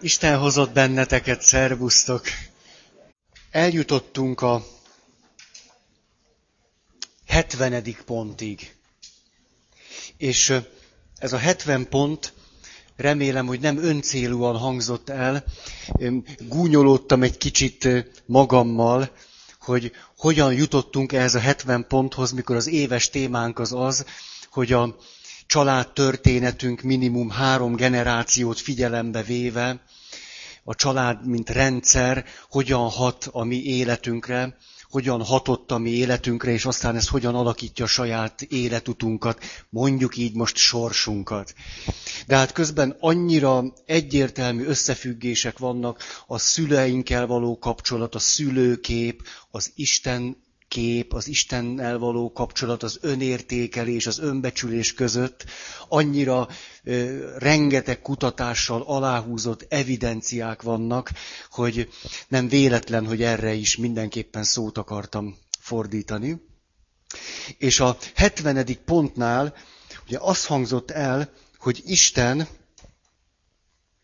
Isten hozott benneteket, szervusztok! Eljutottunk a 70. pontig. És ez a 70 pont, remélem, hogy nem öncélúan hangzott el. Gúnyolódtam egy kicsit magammal, hogy hogyan jutottunk ehhez a 70 ponthoz, mikor az éves témánk az az, hogy a családtörténetünk minimum három generációt figyelembe véve, a család, mint rendszer, hogyan hat a mi életünkre, hogyan hatott a mi életünkre, és aztán ez hogyan alakítja a saját életutunkat, mondjuk így most sorsunkat. De hát közben annyira egyértelmű összefüggések vannak a szüleinkkel való kapcsolat, a szülőkép, az Isten kép, az Istennel való kapcsolat, az önértékelés, az önbecsülés között annyira ö, rengeteg kutatással aláhúzott evidenciák vannak, hogy nem véletlen, hogy erre is mindenképpen szót akartam fordítani. És a 70. pontnál ugye az hangzott el, hogy Isten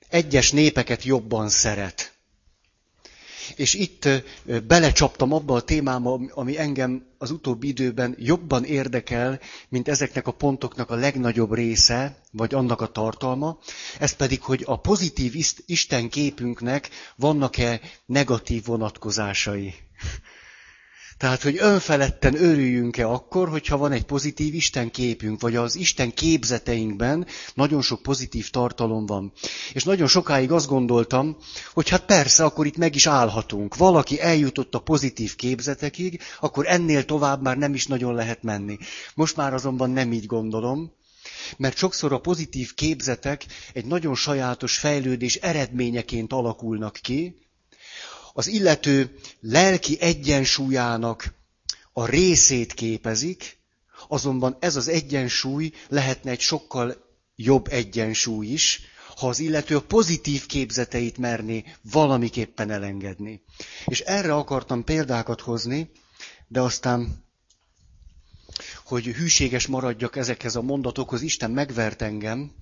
egyes népeket jobban szeret. És itt belecsaptam abba a témába, ami engem az utóbbi időben jobban érdekel, mint ezeknek a pontoknak a legnagyobb része, vagy annak a tartalma. Ez pedig, hogy a pozitív Isten képünknek vannak-e negatív vonatkozásai. Tehát, hogy önfeledten örüljünk-e akkor, hogyha van egy pozitív Isten képünk, vagy az Isten képzeteinkben nagyon sok pozitív tartalom van. És nagyon sokáig azt gondoltam, hogy hát persze, akkor itt meg is állhatunk. Valaki eljutott a pozitív képzetekig, akkor ennél tovább már nem is nagyon lehet menni. Most már azonban nem így gondolom, mert sokszor a pozitív képzetek egy nagyon sajátos fejlődés eredményeként alakulnak ki, az illető lelki egyensúlyának a részét képezik, azonban ez az egyensúly lehetne egy sokkal jobb egyensúly is, ha az illető a pozitív képzeteit merné valamiképpen elengedni. És erre akartam példákat hozni, de aztán, hogy hűséges maradjak ezekhez a mondatokhoz, Isten megvert engem,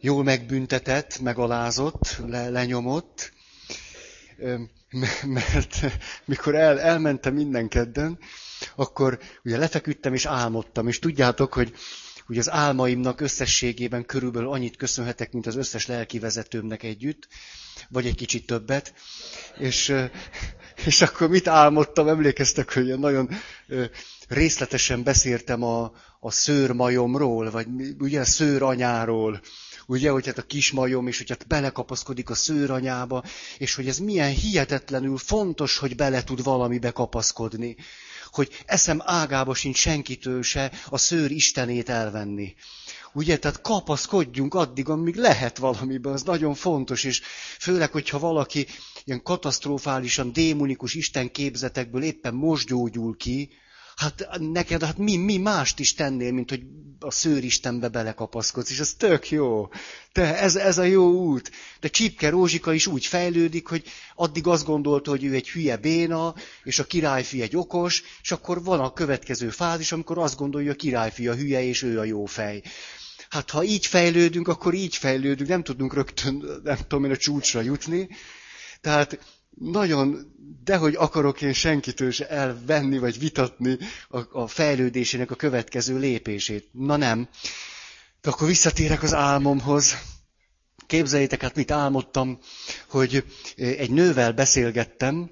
jól megbüntetett, megalázott, le, lenyomott, mert mikor el, elmentem minden kedden, akkor ugye lefeküdtem és álmodtam, és tudjátok, hogy ugye az álmaimnak összességében körülbelül annyit köszönhetek, mint az összes lelki vezetőmnek együtt, vagy egy kicsit többet, és, és akkor mit álmodtam, emlékeztek, hogy nagyon részletesen beszéltem a, a szőrmajomról, vagy ugye szőranyáról, ugye, hogy hát a kismajom, és hogy hát belekapaszkodik a szőranyába, és hogy ez milyen hihetetlenül fontos, hogy bele tud valamibe kapaszkodni. Hogy eszem ágába sincs senkitől se a szőr istenét elvenni. Ugye, tehát kapaszkodjunk addig, amíg lehet valamiben, az nagyon fontos, és főleg, hogyha valaki ilyen katasztrofálisan démonikus istenképzetekből éppen most gyógyul ki, Hát neked, hát mi, mi mást is tennél, mint hogy a szőristenbe belekapaszkodsz, és ez tök jó. Te, ez, ez a jó út. De Csípke Rózsika is úgy fejlődik, hogy addig azt gondolta, hogy ő egy hülye béna, és a királyfi egy okos, és akkor van a következő fázis, amikor azt gondolja, a királyfi a hülye, és ő a jó fej. Hát ha így fejlődünk, akkor így fejlődünk, nem tudunk rögtön, nem tudom én, a csúcsra jutni. Tehát nagyon, dehogy akarok én senkitől se elvenni, vagy vitatni a, a fejlődésének a következő lépését. Na nem. De akkor visszatérek az álmomhoz. Képzeljétek hát, mit álmodtam, hogy egy nővel beszélgettem,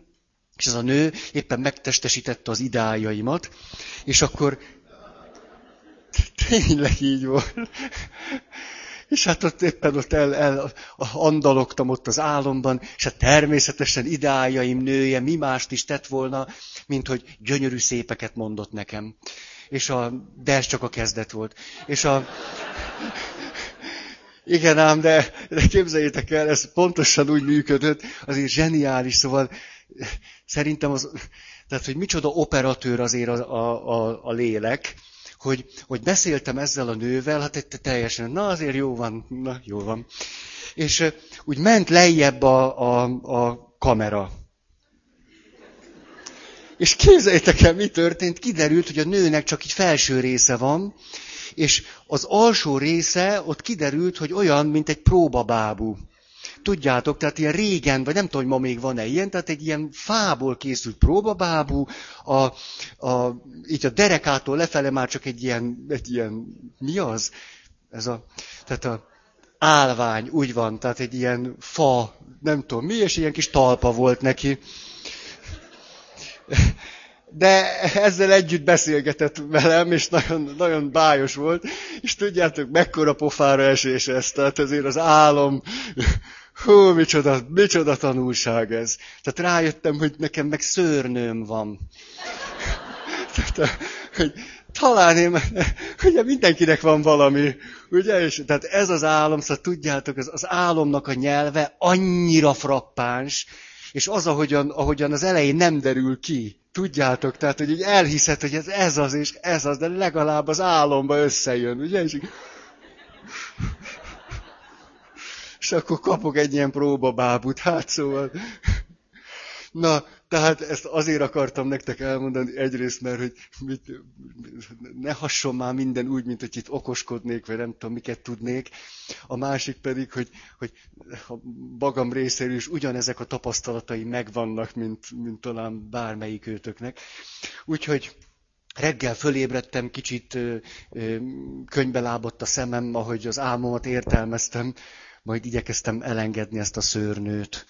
és ez a nő éppen megtestesítette az ideájaimat, és akkor tényleg így volt. És hát ott éppen ott el, el andalogtam ott az álomban, és hát természetesen ideájaim nője mi mást is tett volna, mint hogy gyönyörű szépeket mondott nekem. És a, de ez csak a kezdet volt. És a, igen ám, de, de képzeljétek el, ez pontosan úgy működött, azért zseniális, szóval szerintem az, tehát hogy micsoda operatőr azért a, a, a, a lélek, hogy, hogy beszéltem ezzel a nővel, hát egy teljesen, na azért jó van, na jó van. És úgy ment lejjebb a, a, a kamera. És képzeljétek el, mi történt, kiderült, hogy a nőnek csak így felső része van, és az alsó része, ott kiderült, hogy olyan, mint egy próbabábú. Tudjátok, tehát ilyen régen, vagy nem tudom, hogy ma még van-e ilyen, tehát egy ilyen fából készült próbabábú, a, a, így a derekától lefele már csak egy ilyen, egy ilyen, mi az? Ez a, tehát a állvány, úgy van, tehát egy ilyen fa, nem tudom mi, és ilyen kis talpa volt neki de ezzel együtt beszélgetett velem, és nagyon, nagyon bájos volt, és tudjátok, mekkora pofára esés ez, tehát ezért az álom, hú, micsoda, micsoda tanulság ez. Tehát rájöttem, hogy nekem meg szörnőm van. Tehát, hogy talán én, ugye mindenkinek van valami, ugye, és tehát ez az álom, szóval tudjátok, az, az álomnak a nyelve annyira frappáns, és az, ahogyan, ahogyan az elején nem derül ki, Tudjátok, tehát, hogy elhiszed, hogy ez, ez az és ez az, de legalább az álomba összejön, ugye? És. És akkor kapok egy ilyen próbabábút, hát szóval. Na, tehát ezt azért akartam nektek elmondani egyrészt, mert hogy mit, ne hasson már minden úgy, mint hogy itt okoskodnék, vagy nem tudom, miket tudnék. A másik pedig, hogy, hogy a magam részéről is ugyanezek a tapasztalatai megvannak, mint, mint talán bármelyik őtöknek. Úgyhogy reggel fölébredtem, kicsit könybe lábadt a szemem, ahogy az álmomat értelmeztem, majd igyekeztem elengedni ezt a szőrnőt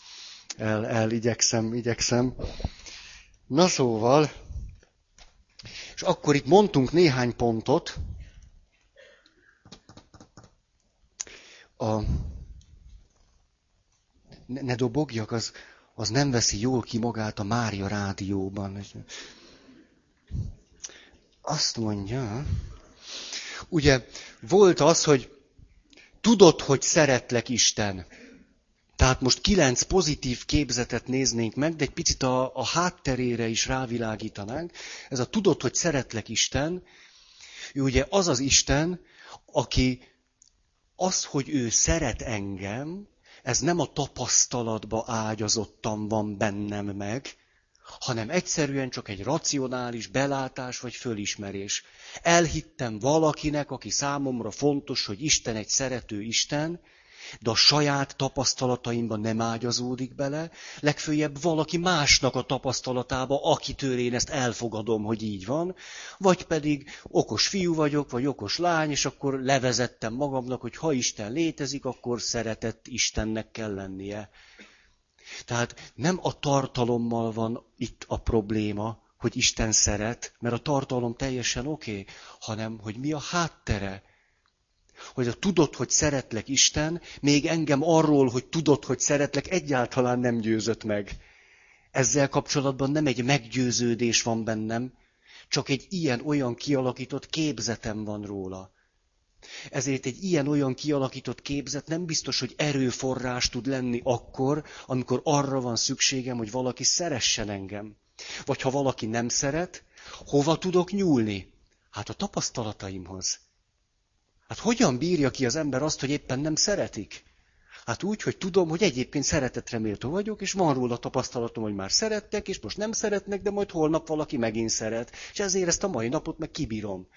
el, el igyekszem, igyekszem. Na szóval, és akkor itt mondtunk néhány pontot. A, ne, ne dobogjak, az, az nem veszi jól ki magát a Mária rádióban. Azt mondja, ugye volt az, hogy tudod, hogy szeretlek Isten. Tehát most kilenc pozitív képzetet néznénk meg, de egy picit a, a hátterére is rávilágítanánk. Ez a tudod, hogy szeretlek Isten, ő ugye az az Isten, aki az, hogy ő szeret engem, ez nem a tapasztalatba ágyazottan van bennem meg, hanem egyszerűen csak egy racionális belátás vagy fölismerés. Elhittem valakinek, aki számomra fontos, hogy Isten egy szerető Isten, de a saját tapasztalataimban nem ágyazódik bele, legfőjebb valaki másnak a tapasztalatába, akitől én ezt elfogadom, hogy így van, vagy pedig okos fiú vagyok, vagy okos lány, és akkor levezettem magamnak, hogy ha Isten létezik, akkor szeretett Istennek kell lennie. Tehát nem a tartalommal van itt a probléma, hogy Isten szeret, mert a tartalom teljesen oké, okay, hanem hogy mi a háttere, hogy a tudod, hogy szeretlek Isten, még engem arról, hogy tudod, hogy szeretlek, egyáltalán nem győzött meg. Ezzel kapcsolatban nem egy meggyőződés van bennem, csak egy ilyen-olyan kialakított képzetem van róla. Ezért egy ilyen-olyan kialakított képzet nem biztos, hogy erőforrás tud lenni akkor, amikor arra van szükségem, hogy valaki szeressen engem. Vagy ha valaki nem szeret, hova tudok nyúlni? Hát a tapasztalataimhoz. Hát hogyan bírja ki az ember azt, hogy éppen nem szeretik? Hát úgy, hogy tudom, hogy egyébként szeretetre méltó vagyok, és van róla tapasztalatom, hogy már szerettek, és most nem szeretnek, de majd holnap valaki megint szeret. És ezért ezt a mai napot meg kibírom.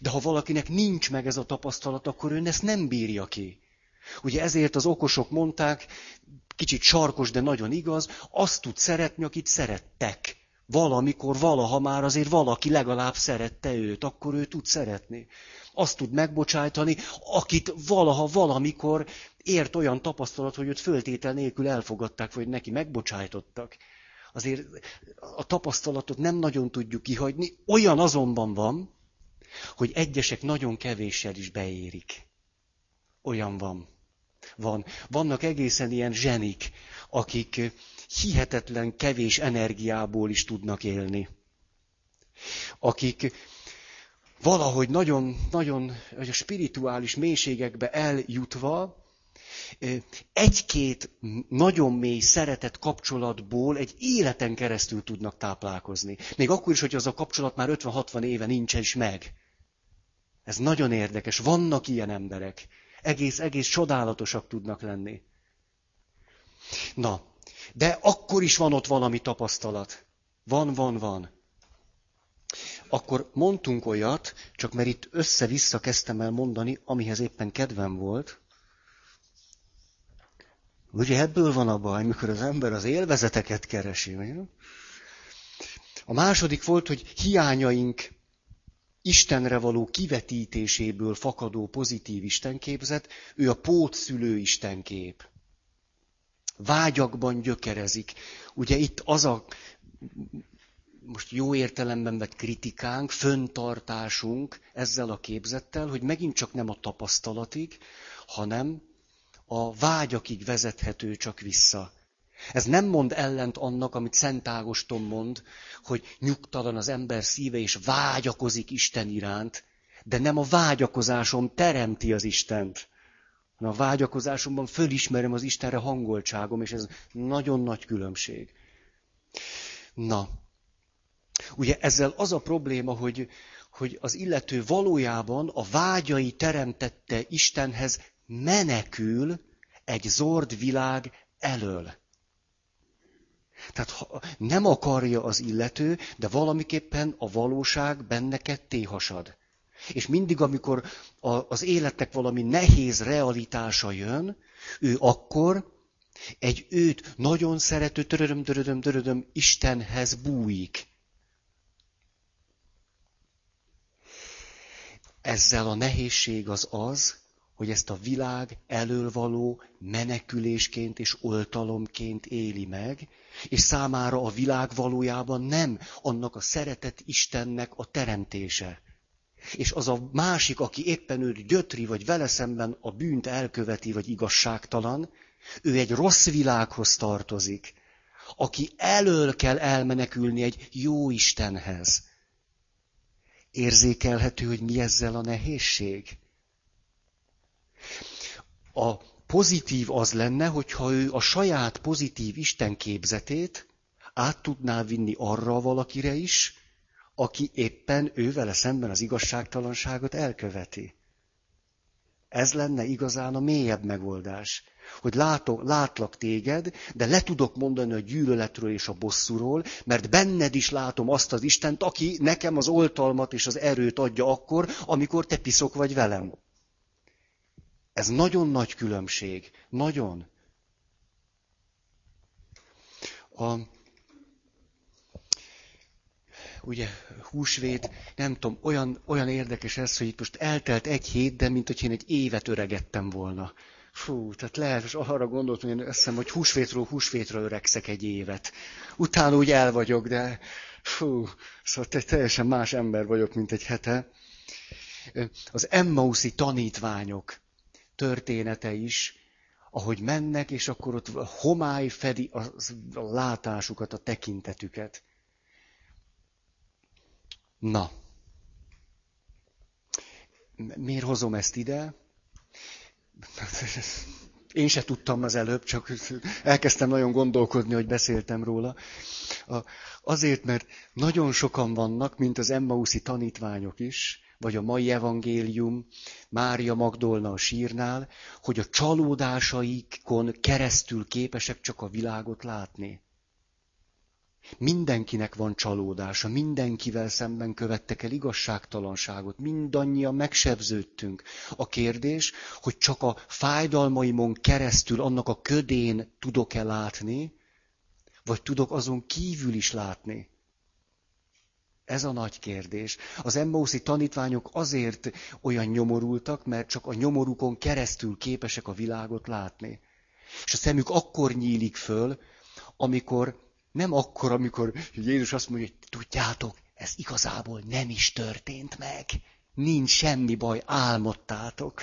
De ha valakinek nincs meg ez a tapasztalat, akkor ön ezt nem bírja ki. Ugye ezért az okosok mondták, kicsit sarkos, de nagyon igaz, azt tud szeretni, akit szerettek. Valamikor, valaha már azért valaki legalább szerette őt, akkor ő tud szeretni azt tud megbocsájtani, akit valaha, valamikor ért olyan tapasztalat, hogy őt föltétel nélkül elfogadták, vagy neki megbocsájtottak. Azért a tapasztalatot nem nagyon tudjuk kihagyni, olyan azonban van, hogy egyesek nagyon kevéssel is beérik. Olyan van. Van. Vannak egészen ilyen zsenik, akik hihetetlen kevés energiából is tudnak élni. Akik valahogy nagyon, nagyon a spirituális mélységekbe eljutva, egy-két nagyon mély szeretett kapcsolatból egy életen keresztül tudnak táplálkozni. Még akkor is, hogy az a kapcsolat már 50-60 éve nincs is meg. Ez nagyon érdekes. Vannak ilyen emberek. Egész, egész csodálatosak tudnak lenni. Na, de akkor is van ott valami tapasztalat. Van, van, van akkor mondtunk olyat, csak mert itt össze-vissza kezdtem el mondani, amihez éppen kedvem volt. Ugye ebből van a baj, mikor az ember az élvezeteket keresi. Ugye? A második volt, hogy hiányaink Istenre való kivetítéséből fakadó pozitív istenképzet, ő a pótszülő istenkép. Vágyakban gyökerezik. Ugye itt az a most jó értelemben vett kritikánk, föntartásunk ezzel a képzettel, hogy megint csak nem a tapasztalatig, hanem a vágyakig vezethető csak vissza. Ez nem mond ellent annak, amit Szent Ágoston mond, hogy nyugtalan az ember szíve, és vágyakozik Isten iránt, de nem a vágyakozásom teremti az Istent, hanem a vágyakozásomban fölismerem az Istenre hangoltságom, és ez nagyon nagy különbség. Na, ugye ezzel az a probléma, hogy, hogy az illető valójában a vágyai teremtette Istenhez menekül egy zord világ elől. Tehát nem akarja az illető, de valamiképpen a valóság benne ketté hasad. És mindig, amikor a, az életek valami nehéz realitása jön, ő akkor egy őt nagyon szerető törödöm, törödöm, törödöm Istenhez bújik. Ezzel a nehézség az az, hogy ezt a világ elől való menekülésként és oltalomként éli meg, és számára a világ valójában nem annak a szeretett Istennek a teremtése. És az a másik, aki éppen őt gyötri, vagy vele szemben a bűnt elköveti, vagy igazságtalan, ő egy rossz világhoz tartozik, aki elől kell elmenekülni egy jó Istenhez. Érzékelhető, hogy mi ezzel a nehézség? A pozitív az lenne, hogyha ő a saját pozitív Isten képzetét át tudná vinni arra valakire is, aki éppen ő vele szemben az igazságtalanságot elköveti. Ez lenne igazán a mélyebb megoldás. Hogy látok, látlak téged, de le tudok mondani a gyűlöletről és a bosszúról, mert benned is látom azt az Istent, aki nekem az oltalmat és az erőt adja akkor, amikor te piszok vagy velem. Ez nagyon nagy különbség. Nagyon. A, ugye húsvét, nem tudom, olyan, olyan érdekes ez, hogy itt most eltelt egy hét, de mint hogy én egy évet öregettem volna. Fú, tehát lehet, és arra gondoltam, hogy eszem, hogy húsvétről húsvétről öregszek egy évet. Utána úgy el vagyok, de fú, szóval te teljesen más ember vagyok, mint egy hete. Az Emmauszi tanítványok története is, ahogy mennek, és akkor ott homály fedi a, látásukat, a tekintetüket. Na, miért hozom ezt ide? Én se tudtam az előbb, csak elkezdtem nagyon gondolkodni, hogy beszéltem róla. Azért, mert nagyon sokan vannak, mint az Emmauszi tanítványok is, vagy a mai evangélium, Mária Magdolna a sírnál, hogy a csalódásaikon keresztül képesek csak a világot látni. Mindenkinek van csalódása, mindenkivel szemben követtek el igazságtalanságot, mindannyian megsebződtünk. A kérdés, hogy csak a fájdalmaimon keresztül annak a ködén tudok-e látni, vagy tudok azon kívül is látni. Ez a nagy kérdés. Az Emmauszi tanítványok azért olyan nyomorultak, mert csak a nyomorukon keresztül képesek a világot látni. És a szemük akkor nyílik föl, amikor, nem akkor, amikor Jézus azt mondja, hogy tudjátok, ez igazából nem is történt meg. Nincs semmi baj, álmodtátok.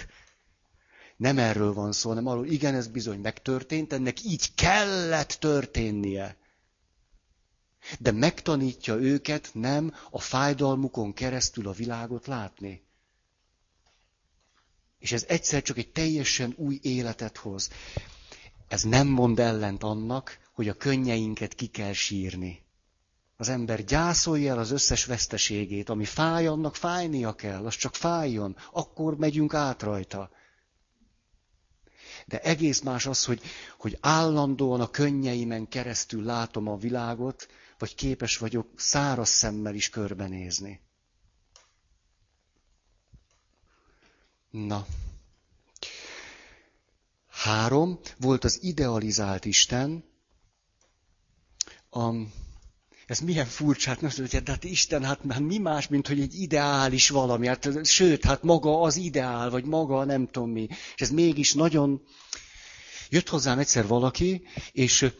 Nem erről van szó, hanem arról, igen, ez bizony megtörtént, ennek így kellett történnie de megtanítja őket nem a fájdalmukon keresztül a világot látni. És ez egyszer csak egy teljesen új életet hoz. Ez nem mond ellent annak, hogy a könnyeinket ki kell sírni. Az ember gyászolja el az összes veszteségét, ami fáj, annak fájnia kell, az csak fájjon, akkor megyünk át rajta. De egész más az, hogy, hogy állandóan a könnyeimen keresztül látom a világot, vagy képes vagyok száraz szemmel is körbenézni. Na. Három, volt az idealizált Isten. A, ez milyen furcsa, hát most mondja, de hát Isten, hát mi más, mint hogy egy ideális valami, hát, sőt, hát maga az ideál, vagy maga nem tudom mi. És ez mégis nagyon... Jött hozzám egyszer valaki, és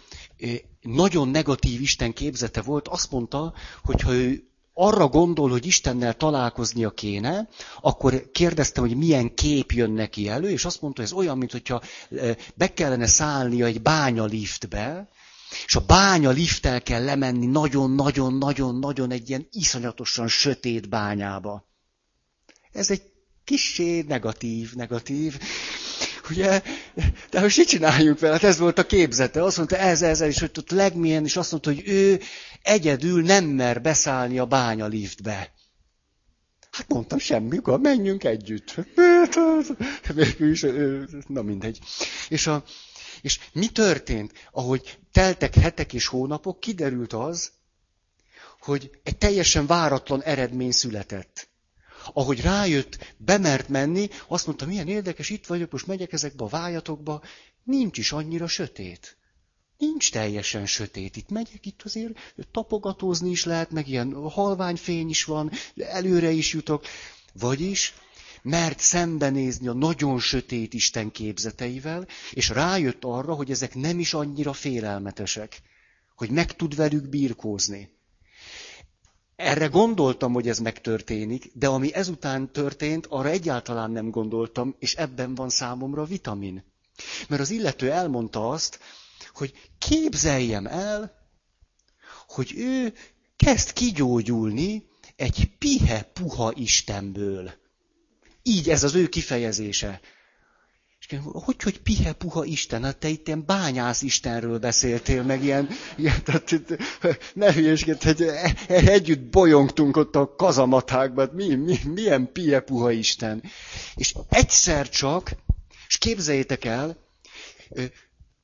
nagyon negatív Isten képzete volt, azt mondta, hogy ha ő arra gondol, hogy Istennel találkoznia kéne, akkor kérdeztem, hogy milyen kép jön neki elő, és azt mondta, hogy ez olyan, mintha be kellene szállnia egy bánya liftbe, és a bánya lifttel kell lemenni nagyon-nagyon-nagyon-nagyon egy ilyen iszonyatosan sötét bányába. Ez egy kissé negatív, negatív. Ugye, de most mit csináljuk vele? Hát ez volt a képzete. Azt mondta, ez, ez, és hogy ott legmilyen, és azt mondta, hogy ő egyedül nem mer beszállni a bánya liftbe. Hát mondtam, semmi, akkor menjünk együtt. Na mindegy. És, a, és mi történt? Ahogy teltek hetek és hónapok, kiderült az, hogy egy teljesen váratlan eredmény született ahogy rájött, bemert menni, azt mondta, milyen érdekes, itt vagyok, most megyek ezekbe a vájatokba, nincs is annyira sötét. Nincs teljesen sötét. Itt megyek, itt azért tapogatózni is lehet, meg ilyen halványfény is van, előre is jutok. Vagyis, mert szembenézni a nagyon sötét Isten képzeteivel, és rájött arra, hogy ezek nem is annyira félelmetesek, hogy meg tud velük birkózni. Erre gondoltam, hogy ez megtörténik, de ami ezután történt, arra egyáltalán nem gondoltam, és ebben van számomra vitamin. Mert az illető elmondta azt, hogy képzeljem el, hogy ő kezd kigyógyulni egy pihe-puha Istenből. Így ez az ő kifejezése. Hogy, hogy pihe puha Isten? Hát te itt ilyen bányász Istenről beszéltél, meg ilyen, ilyen tehát, ne hülyeskedj, hogy e, e, együtt bolyongtunk ott a kazamatákban, mi, mi, milyen pihe puha Isten. És egyszer csak, és képzeljétek el,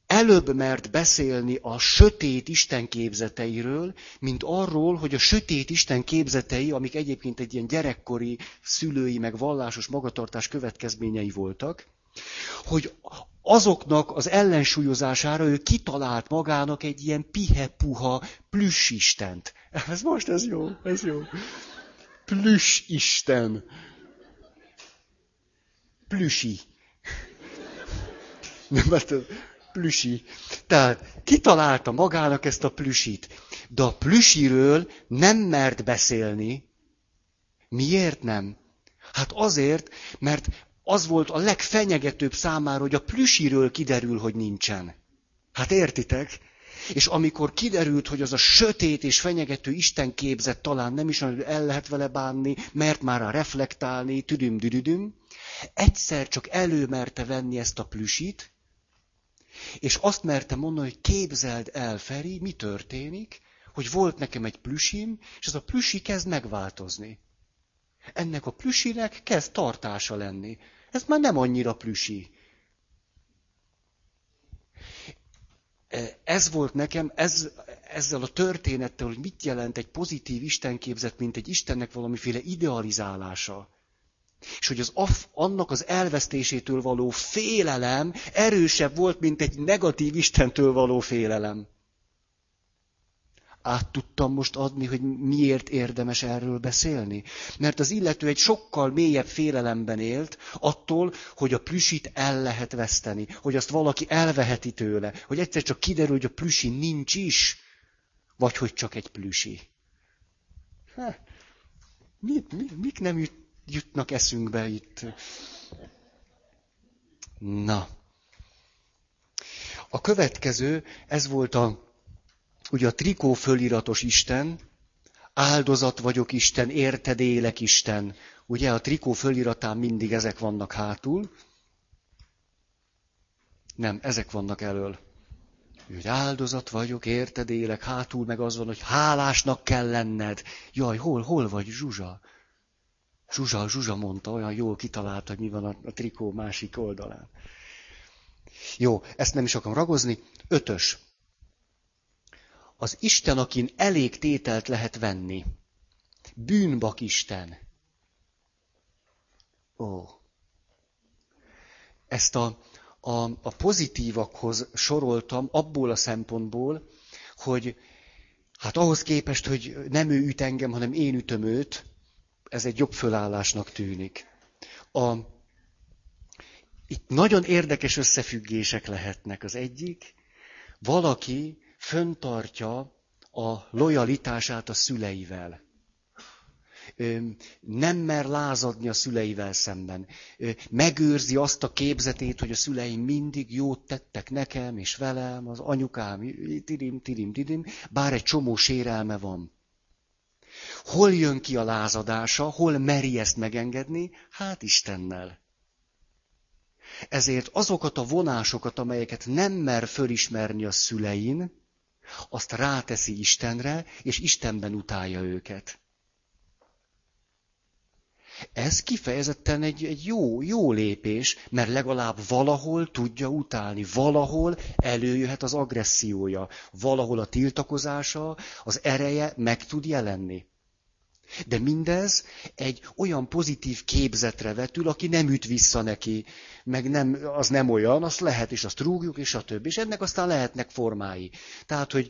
előbb mert beszélni a sötét Isten képzeteiről, mint arról, hogy a sötét Isten képzetei, amik egyébként egy ilyen gyerekkori szülői meg vallásos magatartás következményei voltak, hogy azoknak az ellensúlyozására ő kitalált magának egy ilyen pihe-puha plüssistent. Ez most ez jó, ez jó. Plüssisten. Plüsi. Nem, mert plüsi. Tehát kitalálta magának ezt a plüsit. De a plüsiről nem mert beszélni. Miért nem? Hát azért, mert az volt a legfenyegetőbb számára, hogy a plüsiről kiderül, hogy nincsen. Hát értitek? És amikor kiderült, hogy az a sötét és fenyegető Isten képzet talán nem is el lehet vele bánni, mert már a reflektálni, tüdüm düdüdüm, egyszer csak előmerte venni ezt a plüsit, és azt merte mondani, hogy képzeld el, Feri, mi történik, hogy volt nekem egy plüsim, és ez a plüsi kezd megváltozni. Ennek a plüsinek kezd tartása lenni. Ez már nem annyira plüsi. Ez volt nekem, ez, ezzel a történettel, hogy mit jelent egy pozitív istenképzet, mint egy Istennek valamiféle idealizálása. És hogy az af, annak az elvesztésétől való félelem erősebb volt, mint egy negatív Istentől való félelem át tudtam most adni, hogy miért érdemes erről beszélni. Mert az illető egy sokkal mélyebb félelemben élt attól, hogy a plüsit el lehet veszteni, hogy azt valaki elveheti tőle, hogy egyszer csak kiderül, hogy a plüsi nincs is, vagy hogy csak egy plüsi. Ha, mit, mit, mik nem jut, jutnak eszünkbe itt? Na. A következő, ez volt a ugye a trikó föliratos Isten, áldozat vagyok Isten, érted élek Isten. Ugye a trikó föliratán mindig ezek vannak hátul. Nem, ezek vannak elől. Hogy áldozat vagyok, érted élek, hátul meg az van, hogy hálásnak kell lenned. Jaj, hol, hol vagy, Zsuzsa? Zsuzsa, Zsuzsa mondta, olyan jól kitalálta, hogy mi van a, a trikó másik oldalán. Jó, ezt nem is akarom ragozni. Ötös az Isten, akin elég tételt lehet venni. Bűnbak Isten. Ó. Ezt a, a, a pozitívakhoz soroltam abból a szempontból, hogy hát ahhoz képest, hogy nem ő üt engem, hanem én ütöm őt, ez egy jobb fölállásnak tűnik. A, itt nagyon érdekes összefüggések lehetnek. Az egyik, valaki föntartja a lojalitását a szüleivel nem mer lázadni a szüleivel szemben. Megőrzi azt a képzetét, hogy a szüleim mindig jót tettek nekem és velem, az anyukám, tidim, tidim, tidim, bár egy csomó sérelme van. Hol jön ki a lázadása, hol meri ezt megengedni? Hát Istennel. Ezért azokat a vonásokat, amelyeket nem mer fölismerni a szülein, azt ráteszi Istenre, és Istenben utálja őket. Ez kifejezetten egy, egy jó, jó lépés, mert legalább valahol tudja utálni, valahol előjöhet az agressziója, valahol a tiltakozása, az ereje meg tud jelenni. De mindez egy olyan pozitív képzetre vetül, aki nem üt vissza neki, meg nem, az nem olyan, azt lehet, és azt rúgjuk, és a többi. És ennek aztán lehetnek formái. Tehát, hogy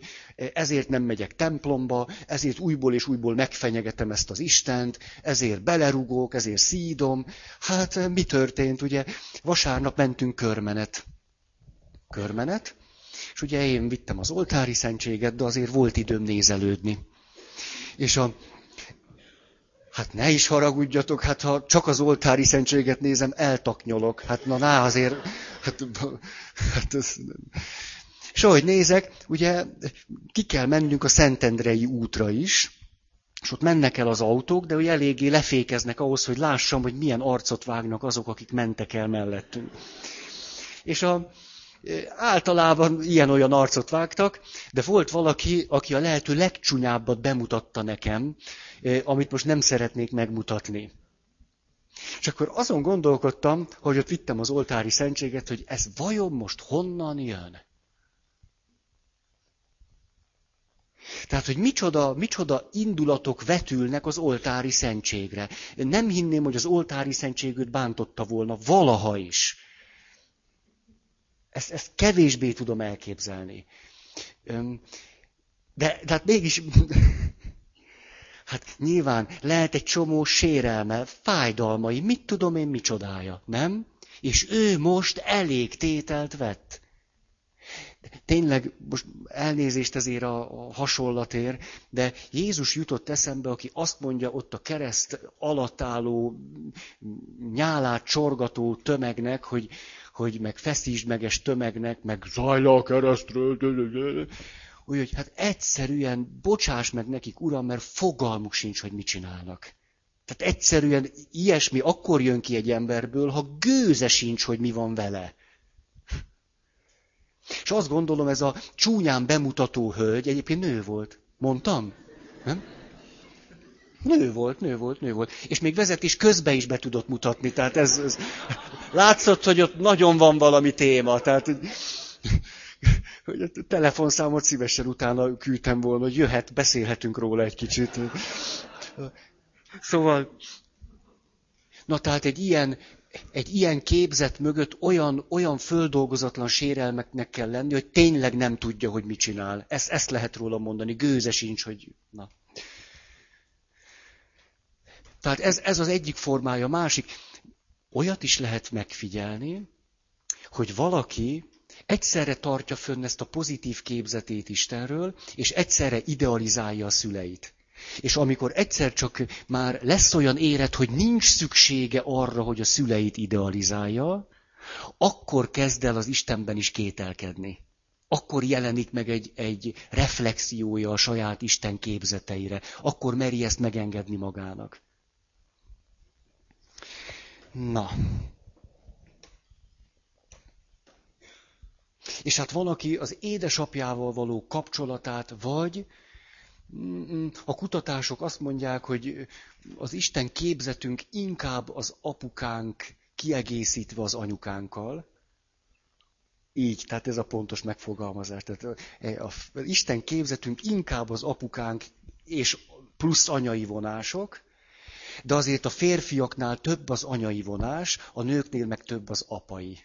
ezért nem megyek templomba, ezért újból és újból megfenyegetem ezt az Istent, ezért belerugok, ezért szídom. Hát mi történt, ugye? Vasárnap mentünk körmenet. Körmenet? És ugye én vittem az oltári szentséget, de azért volt időm nézelődni. És a, Hát ne is haragudjatok, hát ha csak az oltári szentséget nézem, eltaknyolok. Hát na, na azért, hát, hát ez... És ahogy nézek, ugye ki kell mennünk a Szentendrei útra is, és ott mennek el az autók, de ugye eléggé lefékeznek ahhoz, hogy lássam, hogy milyen arcot vágnak azok, akik mentek el mellettünk. És a, általában ilyen-olyan arcot vágtak, de volt valaki, aki a lehető legcsúnyábbat bemutatta nekem, amit most nem szeretnék megmutatni. És akkor azon gondolkodtam, hogy ott vittem az oltári szentséget, hogy ez vajon most honnan jön? Tehát, hogy micsoda, micsoda indulatok vetülnek az oltári szentségre. Nem hinném, hogy az oltári szentségűt bántotta volna valaha is. Ezt, ezt kevésbé tudom elképzelni. De, de hát mégis Hát nyilván lehet egy csomó sérelme, fájdalmai, mit tudom én micsodája, nem? És ő most elég tételt vett. Tényleg, most elnézést ezért a, a hasonlatér, de Jézus jutott eszembe, aki azt mondja ott a kereszt alatt álló, nyálát csorgató tömegnek, hogy, hogy meg meges tömegnek, meg zajla a keresztről, Úgyhogy hát egyszerűen bocsáss meg nekik, uram, mert fogalmuk sincs, hogy mit csinálnak. Tehát egyszerűen ilyesmi akkor jön ki egy emberből, ha gőze sincs, hogy mi van vele. És azt gondolom, ez a csúnyán bemutató hölgy egyébként nő volt. Mondtam? Nem? Nő volt, nő volt, nő volt. És még vezetés közben is be tudott mutatni. Tehát ez, ez látszott, hogy ott nagyon van valami téma. Tehát hogy a telefonszámot szívesen utána küldtem volna, hogy jöhet, beszélhetünk róla egy kicsit. Szóval, na tehát egy ilyen, egy ilyen képzet mögött olyan, olyan földolgozatlan sérelmeknek kell lenni, hogy tényleg nem tudja, hogy mit csinál. Ezt, ezt lehet róla mondani, gőze sincs, hogy... Na. Tehát ez, ez az egyik formája. Másik, olyat is lehet megfigyelni, hogy valaki egyszerre tartja fönn ezt a pozitív képzetét Istenről, és egyszerre idealizálja a szüleit. És amikor egyszer csak már lesz olyan élet, hogy nincs szüksége arra, hogy a szüleit idealizálja, akkor kezd el az Istenben is kételkedni. Akkor jelenik meg egy, egy reflexiója a saját Isten képzeteire. Akkor meri ezt megengedni magának. Na, És hát van, aki az édesapjával való kapcsolatát, vagy mm, a kutatások azt mondják, hogy az Isten képzetünk inkább az apukánk kiegészítve az anyukánkkal. Így, tehát ez a pontos megfogalmazás. Tehát az Isten képzetünk inkább az apukánk és plusz anyai vonások, de azért a férfiaknál több az anyai vonás, a nőknél meg több az apai.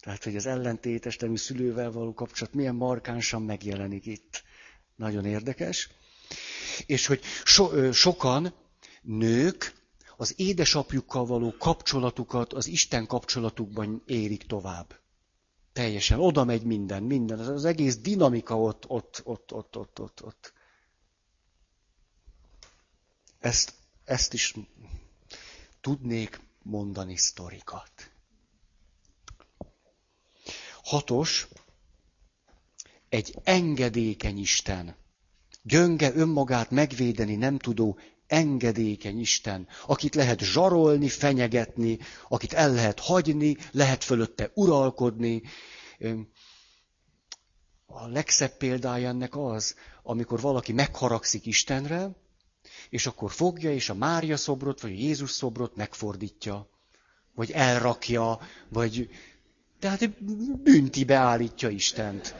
Tehát, hogy az ellentétes nemű szülővel való kapcsolat milyen markánsan megjelenik itt. Nagyon érdekes. És hogy so, sokan, nők, az édesapjukkal való kapcsolatukat az Isten kapcsolatukban érik tovább. Teljesen. Oda megy minden, minden. Az egész dinamika ott, ott, ott, ott, ott, ott. Ezt, ezt is tudnék mondani sztorikat. Hatos, egy engedékeny Isten. Gyönge önmagát megvédeni nem tudó engedékeny Isten, akit lehet zsarolni, fenyegetni, akit el lehet hagyni, lehet fölötte uralkodni. A legszebb példája ennek az, amikor valaki megharagszik Istenre, és akkor fogja, és a Mária szobrot, vagy a Jézus szobrot megfordítja, vagy elrakja, vagy tehát bünti állítja Istent.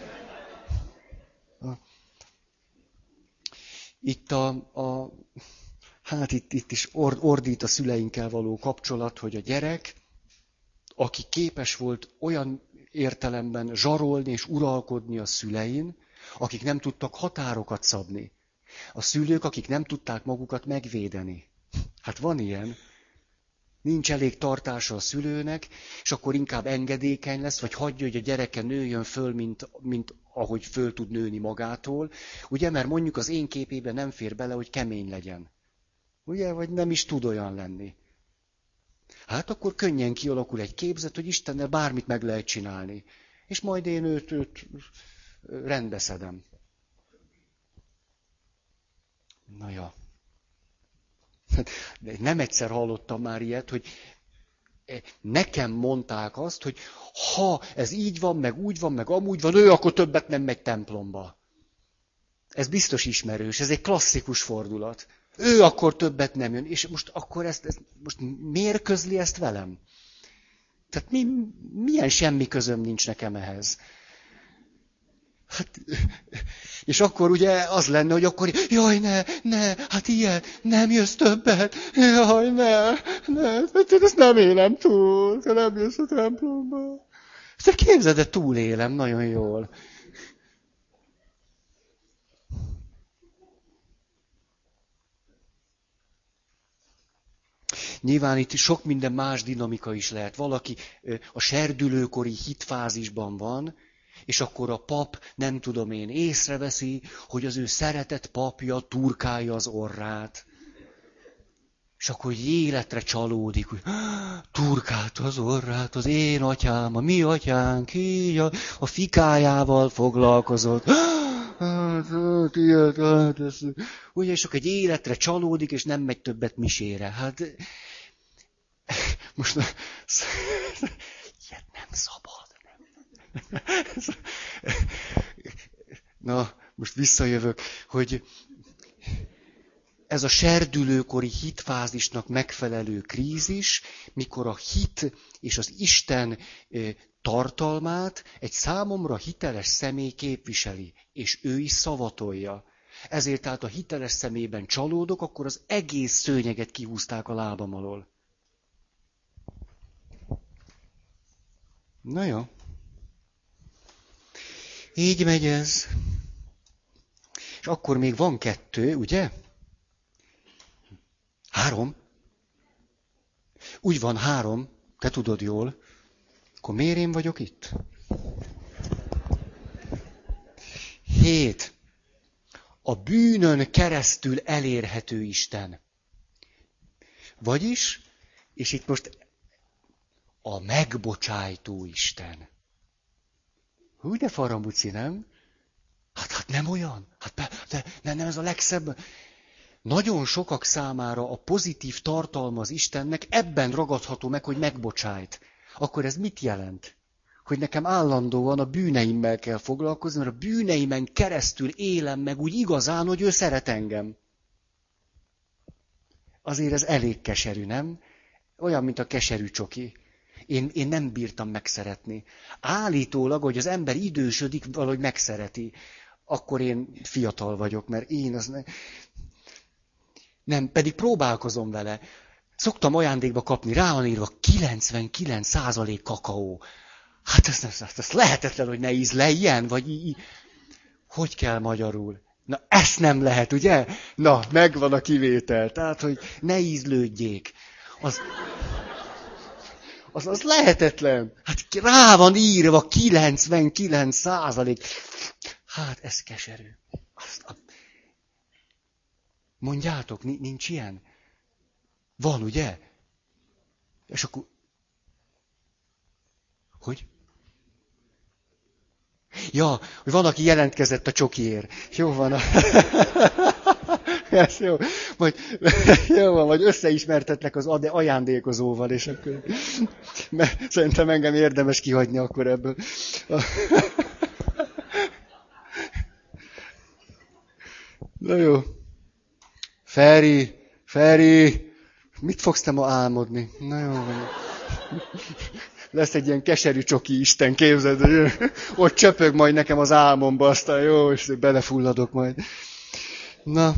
Itt a, a hát itt, itt is ordít a szüleinkkel való kapcsolat, hogy a gyerek, aki képes volt olyan értelemben zsarolni és uralkodni a szülein, akik nem tudtak határokat szabni. A szülők, akik nem tudták magukat megvédeni. Hát van ilyen. Nincs elég tartása a szülőnek, és akkor inkább engedékeny lesz, vagy hagyja, hogy a gyereke nőjön föl, mint, mint ahogy föl tud nőni magától. Ugye, mert mondjuk az én képében nem fér bele, hogy kemény legyen. Ugye, vagy nem is tud olyan lenni. Hát akkor könnyen kialakul egy képzet, hogy Istennel bármit meg lehet csinálni. És majd én őt, őt rendbeszedem. Na ja. Nem egyszer hallottam már ilyet, hogy nekem mondták azt, hogy ha ez így van, meg úgy van, meg amúgy van, ő akkor többet nem megy templomba. Ez biztos ismerős, ez egy klasszikus fordulat. Ő akkor többet nem jön. És most akkor ezt, ezt most miért közli ezt velem? Tehát mi, milyen semmi közöm nincs nekem ehhez? Hát, és akkor ugye az lenne, hogy akkor, jaj, ne, ne, hát ilyen, nem jössz többet, jaj, ne, ne, hát ezt nem élem túl, te nem jössz a templomba. Te képzeld, de túlélem nagyon jól. Nyilván itt sok minden más dinamika is lehet. Valaki a serdülőkori hitfázisban van, és akkor a pap, nem tudom én, észreveszi, hogy az ő szeretett papja turkálja az orrát. És akkor életre csalódik, hogy turkált az orrát, az én atyám, a mi atyánk, így a, a fikájával foglalkozott. Hát, hát, hát. Ugye, és akkor egy életre csalódik, és nem megy többet misére. Hát, most ilyet nem szabad. Na, most visszajövök, hogy ez a serdülőkori hitfázisnak megfelelő krízis, mikor a hit és az Isten tartalmát egy számomra hiteles személy képviseli, és ő is szavatolja. Ezért tehát a hiteles szemében csalódok, akkor az egész szőnyeget kihúzták a lábam alól. Na jó. Így megy ez. És akkor még van kettő, ugye? Három. Úgy van három, te tudod jól. Akkor miért én vagyok itt? Hét. A bűnön keresztül elérhető Isten. Vagyis, és itt most a megbocsájtó Isten. Hú, de farambuci, nem? Hát, hát nem olyan. Hát be, de, nem, nem ez a legszebb. Nagyon sokak számára a pozitív tartalma az Istennek ebben ragadható meg, hogy megbocsájt. Akkor ez mit jelent? Hogy nekem állandóan a bűneimmel kell foglalkozni, mert a bűneimen keresztül élem meg úgy igazán, hogy ő szeret engem. Azért ez elég keserű, nem? Olyan, mint a keserű csoki. Én, én nem bírtam megszeretni. Állítólag, hogy az ember idősödik, valahogy megszereti. Akkor én fiatal vagyok, mert én az ne... Nem, pedig próbálkozom vele. Szoktam ajándékba kapni, rá van írva 99% kakaó. Hát ez, ez, ez lehetetlen, hogy ne ízleljen, vagy így. Hogy kell magyarul? Na, ezt nem lehet, ugye? Na, megvan a kivétel. Tehát, hogy ne ízlődjék. Az, az, az lehetetlen. Hát rá van írva 99 százalék. Hát, ez keserű. Azt a... Mondjátok, nincs ilyen? Van, ugye? És akkor... Hogy? Ja, hogy van, aki jelentkezett a csokiért. Jó van. A... Ez jó. Majd, jó van, vagy összeismertetnek az ajándékozóval, és akkor... Mert szerintem engem érdemes kihagyni akkor ebből. Na jó. Feri, Feri, mit fogsz te ma álmodni? Na jó van lesz egy ilyen keserű csoki Isten, képzeld, hogy ott csöpög majd nekem az álmomba, aztán jó, és belefulladok majd. Na,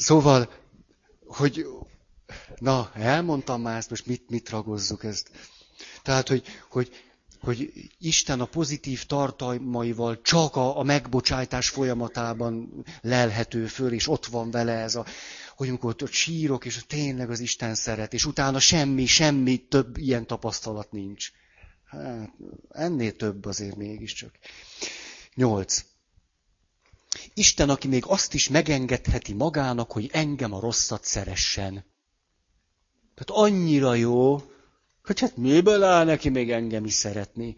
szóval, hogy, na, elmondtam már ezt, most mit, mit ragozzuk ezt. Tehát, hogy, hogy, hogy Isten a pozitív tartalmaival csak a, a megbocsájtás folyamatában lelhető föl, és ott van vele ez a hogy amikor ott sírok, és tényleg az Isten szeret, és utána semmi, semmi több ilyen tapasztalat nincs. Hát, ennél több azért mégiscsak. Nyolc. Isten, aki még azt is megengedheti magának, hogy engem a rosszat szeressen. Tehát annyira jó, hogy hát miből áll neki még engem is szeretni.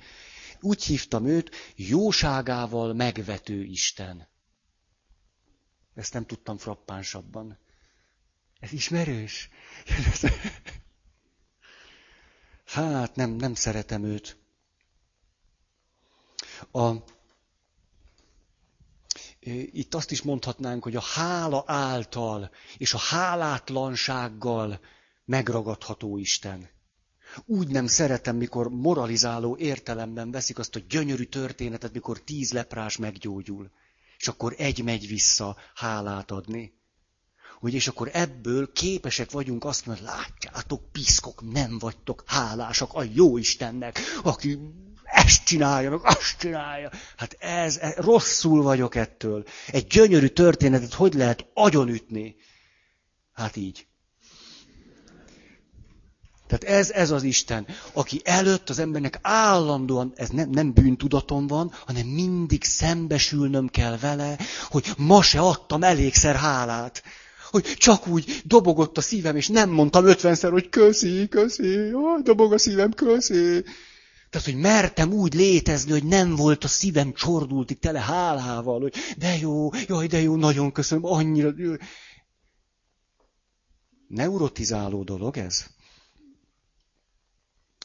Úgy hívtam őt, jóságával megvető Isten. Ezt nem tudtam frappánsabban. Ez ismerős? Hát nem, nem szeretem őt. A, itt azt is mondhatnánk, hogy a hála által és a hálátlansággal megragadható Isten. Úgy nem szeretem, mikor moralizáló értelemben veszik azt a gyönyörű történetet, mikor tíz leprás meggyógyul, és akkor egy megy vissza hálát adni hogy és akkor ebből képesek vagyunk azt mondani, látjátok, piszkok, nem vagytok hálásak a jó Istennek, aki ezt csinálja, meg azt csinálja. Hát ez, ez, rosszul vagyok ettől. Egy gyönyörű történetet hogy lehet agyonütni? Hát így. Tehát ez, ez az Isten, aki előtt az embernek állandóan, ez nem, nem bűntudatom van, hanem mindig szembesülnöm kell vele, hogy ma se adtam elégszer hálát hogy csak úgy dobogott a szívem, és nem mondtam ötvenszer, hogy köszi, köszi, jaj, dobog a szívem, köszi. Tehát, hogy mertem úgy létezni, hogy nem volt a szívem csordultig tele hálával, hogy de jó, jaj, de jó, nagyon köszönöm, annyira... Neurotizáló dolog ez.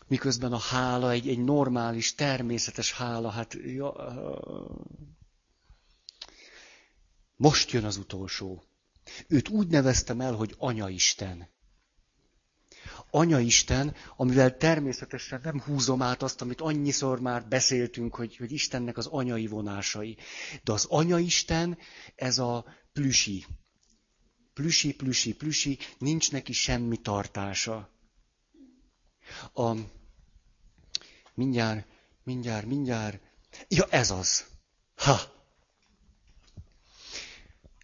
Miközben a hála egy, egy normális, természetes hála, hát... Ja, most jön az utolsó. Őt úgy neveztem el, hogy Anya Isten. Anya Isten, amivel természetesen nem húzom át azt, amit annyiszor már beszéltünk, hogy, hogy Istennek az anyai vonásai. De az Anya Isten, ez a plüsi. Plüsi, plüsi, plüsi, nincs neki semmi tartása. A, mindjárt, mindjárt, mindjárt. Ja, ez az. Ha!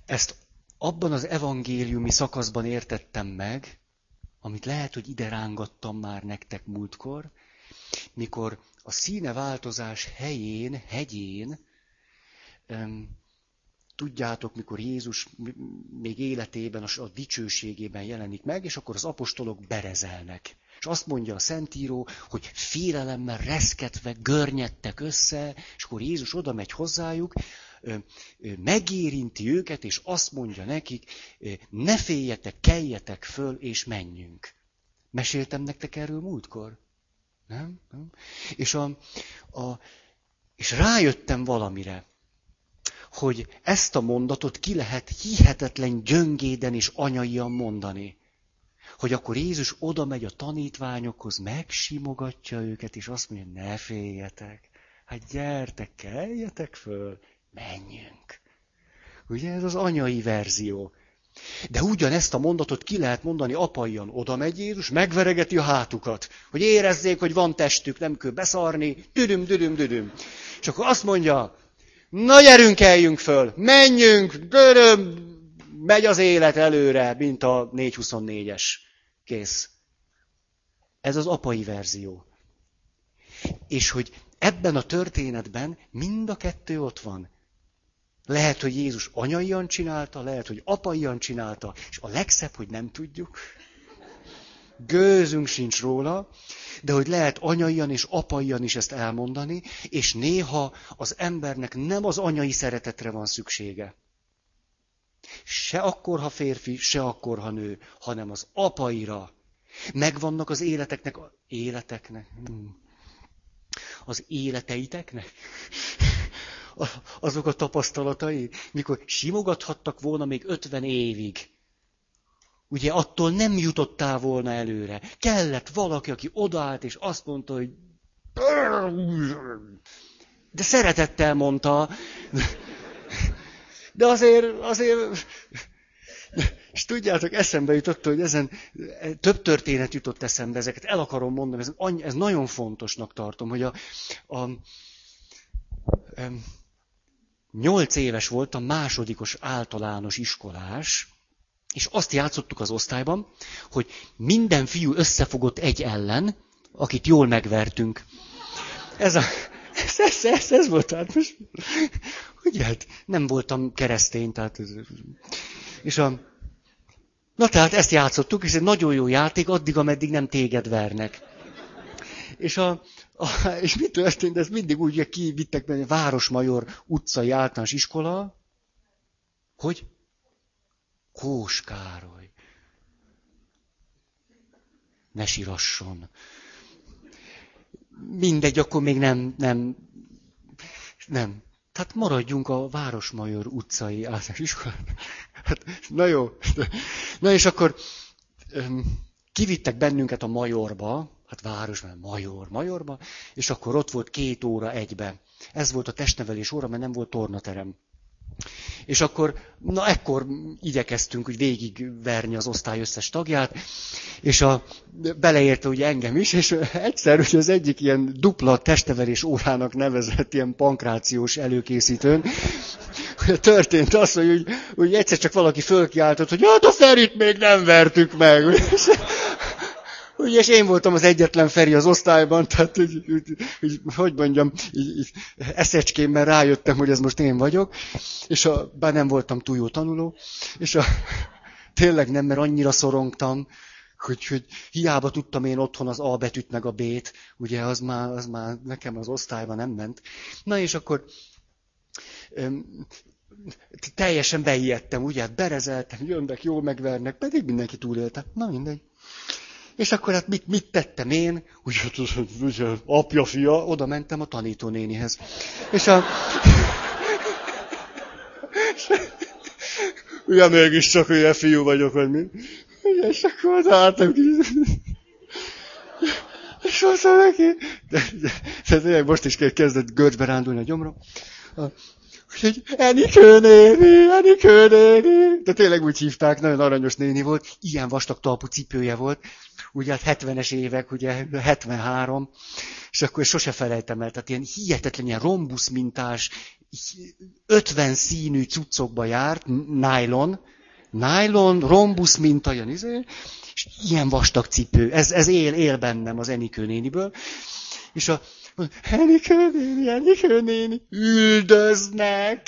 Ezt abban az evangéliumi szakaszban értettem meg, amit lehet, hogy ide rángattam már nektek múltkor, mikor a színe változás helyén, hegyén, tudjátok, mikor Jézus még életében, a dicsőségében jelenik meg, és akkor az apostolok berezelnek. És azt mondja a Szentíró, hogy félelemmel reszketve görnyedtek össze, és akkor Jézus oda megy hozzájuk, megérinti őket, és azt mondja nekik, ne féljetek, keljetek föl, és menjünk. Meséltem nektek erről múltkor? Nem? Nem? És, a, a, és rájöttem valamire, hogy ezt a mondatot ki lehet hihetetlen gyöngéden és anyaian mondani. Hogy akkor Jézus oda megy a tanítványokhoz, megsimogatja őket, és azt mondja, ne féljetek, hát gyertek, keljetek föl, menjünk. Ugye ez az anyai verzió. De ugyanezt a mondatot ki lehet mondani apaian. Oda megy Jézus, megveregeti a hátukat, hogy érezzék, hogy van testük, nem kell beszarni, düdüm, düdüm, düdüm. És akkor azt mondja, na gyerünk, eljünk föl, menjünk, döröm, megy az élet előre, mint a 424-es. Kész. Ez az apai verzió. És hogy ebben a történetben mind a kettő ott van. Lehet, hogy Jézus anyaian csinálta, lehet, hogy apaian csinálta, és a legszebb, hogy nem tudjuk. Gőzünk sincs róla, de hogy lehet anyaian és apaian is ezt elmondani, és néha az embernek nem az anyai szeretetre van szüksége. Se akkor, ha férfi, se akkor, ha nő, hanem az apaira. Megvannak az életeknek, életeknek, hmm. az életeiteknek, azok a tapasztalatai, mikor simogathattak volna még 50 évig. Ugye attól nem jutottál volna előre. Kellett valaki, aki odaállt, és azt mondta, hogy de szeretettel mondta. De azért, azért, és tudjátok, eszembe jutott, hogy ezen több történet jutott eszembe, ezeket el akarom mondani, ez, ez nagyon fontosnak tartom, hogy a, a, a nyolc éves voltam, másodikos általános iskolás, és azt játszottuk az osztályban, hogy minden fiú összefogott egy ellen, akit jól megvertünk. Ez, a, ez, ez, ez, ez volt, hát most, ugye, hát nem voltam keresztény, tehát, és a, na tehát ezt játszottuk, és ez egy nagyon jó játék, addig, ameddig nem téged vernek. És a, és mi történt? Ez mindig úgy, kivittek benne Városmajor utcai általános iskola, hogy Kós Károly. Ne sírasson. Mindegy, akkor még nem, nem, nem. Tehát maradjunk a Városmajor utcai általános iskolában. Hát, na jó. Na és akkor kivittek bennünket a Majorba, hát város, mert major, majorba, és akkor ott volt két óra egybe. Ez volt a testnevelés óra, mert nem volt tornaterem. És akkor, na ekkor igyekeztünk úgy végigverni az osztály összes tagját, és a, beleérte ugye engem is, és egyszer hogy az egyik ilyen dupla testnevelés órának nevezett ilyen pankrációs előkészítőn, történt az, hogy, hogy, hogy egyszer csak valaki fölkiáltott, hogy hát a Ferit még nem vertük meg. Ugye, és én voltam az egyetlen Feri az osztályban, tehát, hogy, hogy, hogy, hogy mondjam, így, így, eszecskémben rájöttem, hogy ez most én vagyok, és a, bár nem voltam túl jó tanuló, és a, tényleg nem, mert annyira szorongtam, hogy, hogy hiába tudtam én otthon az A betűt meg a B-t, ugye az már, az már nekem az osztályban nem ment. Na és akkor öm, teljesen beijedtem, ugye, berezeltem, jönnek, jól megvernek, pedig mindenki túlélte. Na mindegy. És akkor hát mit, mit tettem én? Ugye apja, fia, oda mentem a tanítónénihez. És a... ugye mégiscsak ugye fiú vagyok, vagy mi? És akkor odaálltam ki. És mondtam neki, de, de, de, de most is kezdett görcsbe rándulni a gyomra. Úgyhogy Enikő néni, Enikő néni. De tényleg úgy hívták, nagyon aranyos néni volt. Ilyen vastag talpú cipője volt ugye hát 70-es évek, ugye 73, és akkor sose felejtem el, tehát ilyen hihetetlen, ilyen rombusz mintás, 50 színű cuccokba járt, nylon, nylon, rombusz minta, ilyen izé, és ilyen vastag cipő. Ez, ez él, él bennem az Enikő néniből. És a Enikő néni, Enikő néni, üldöznek.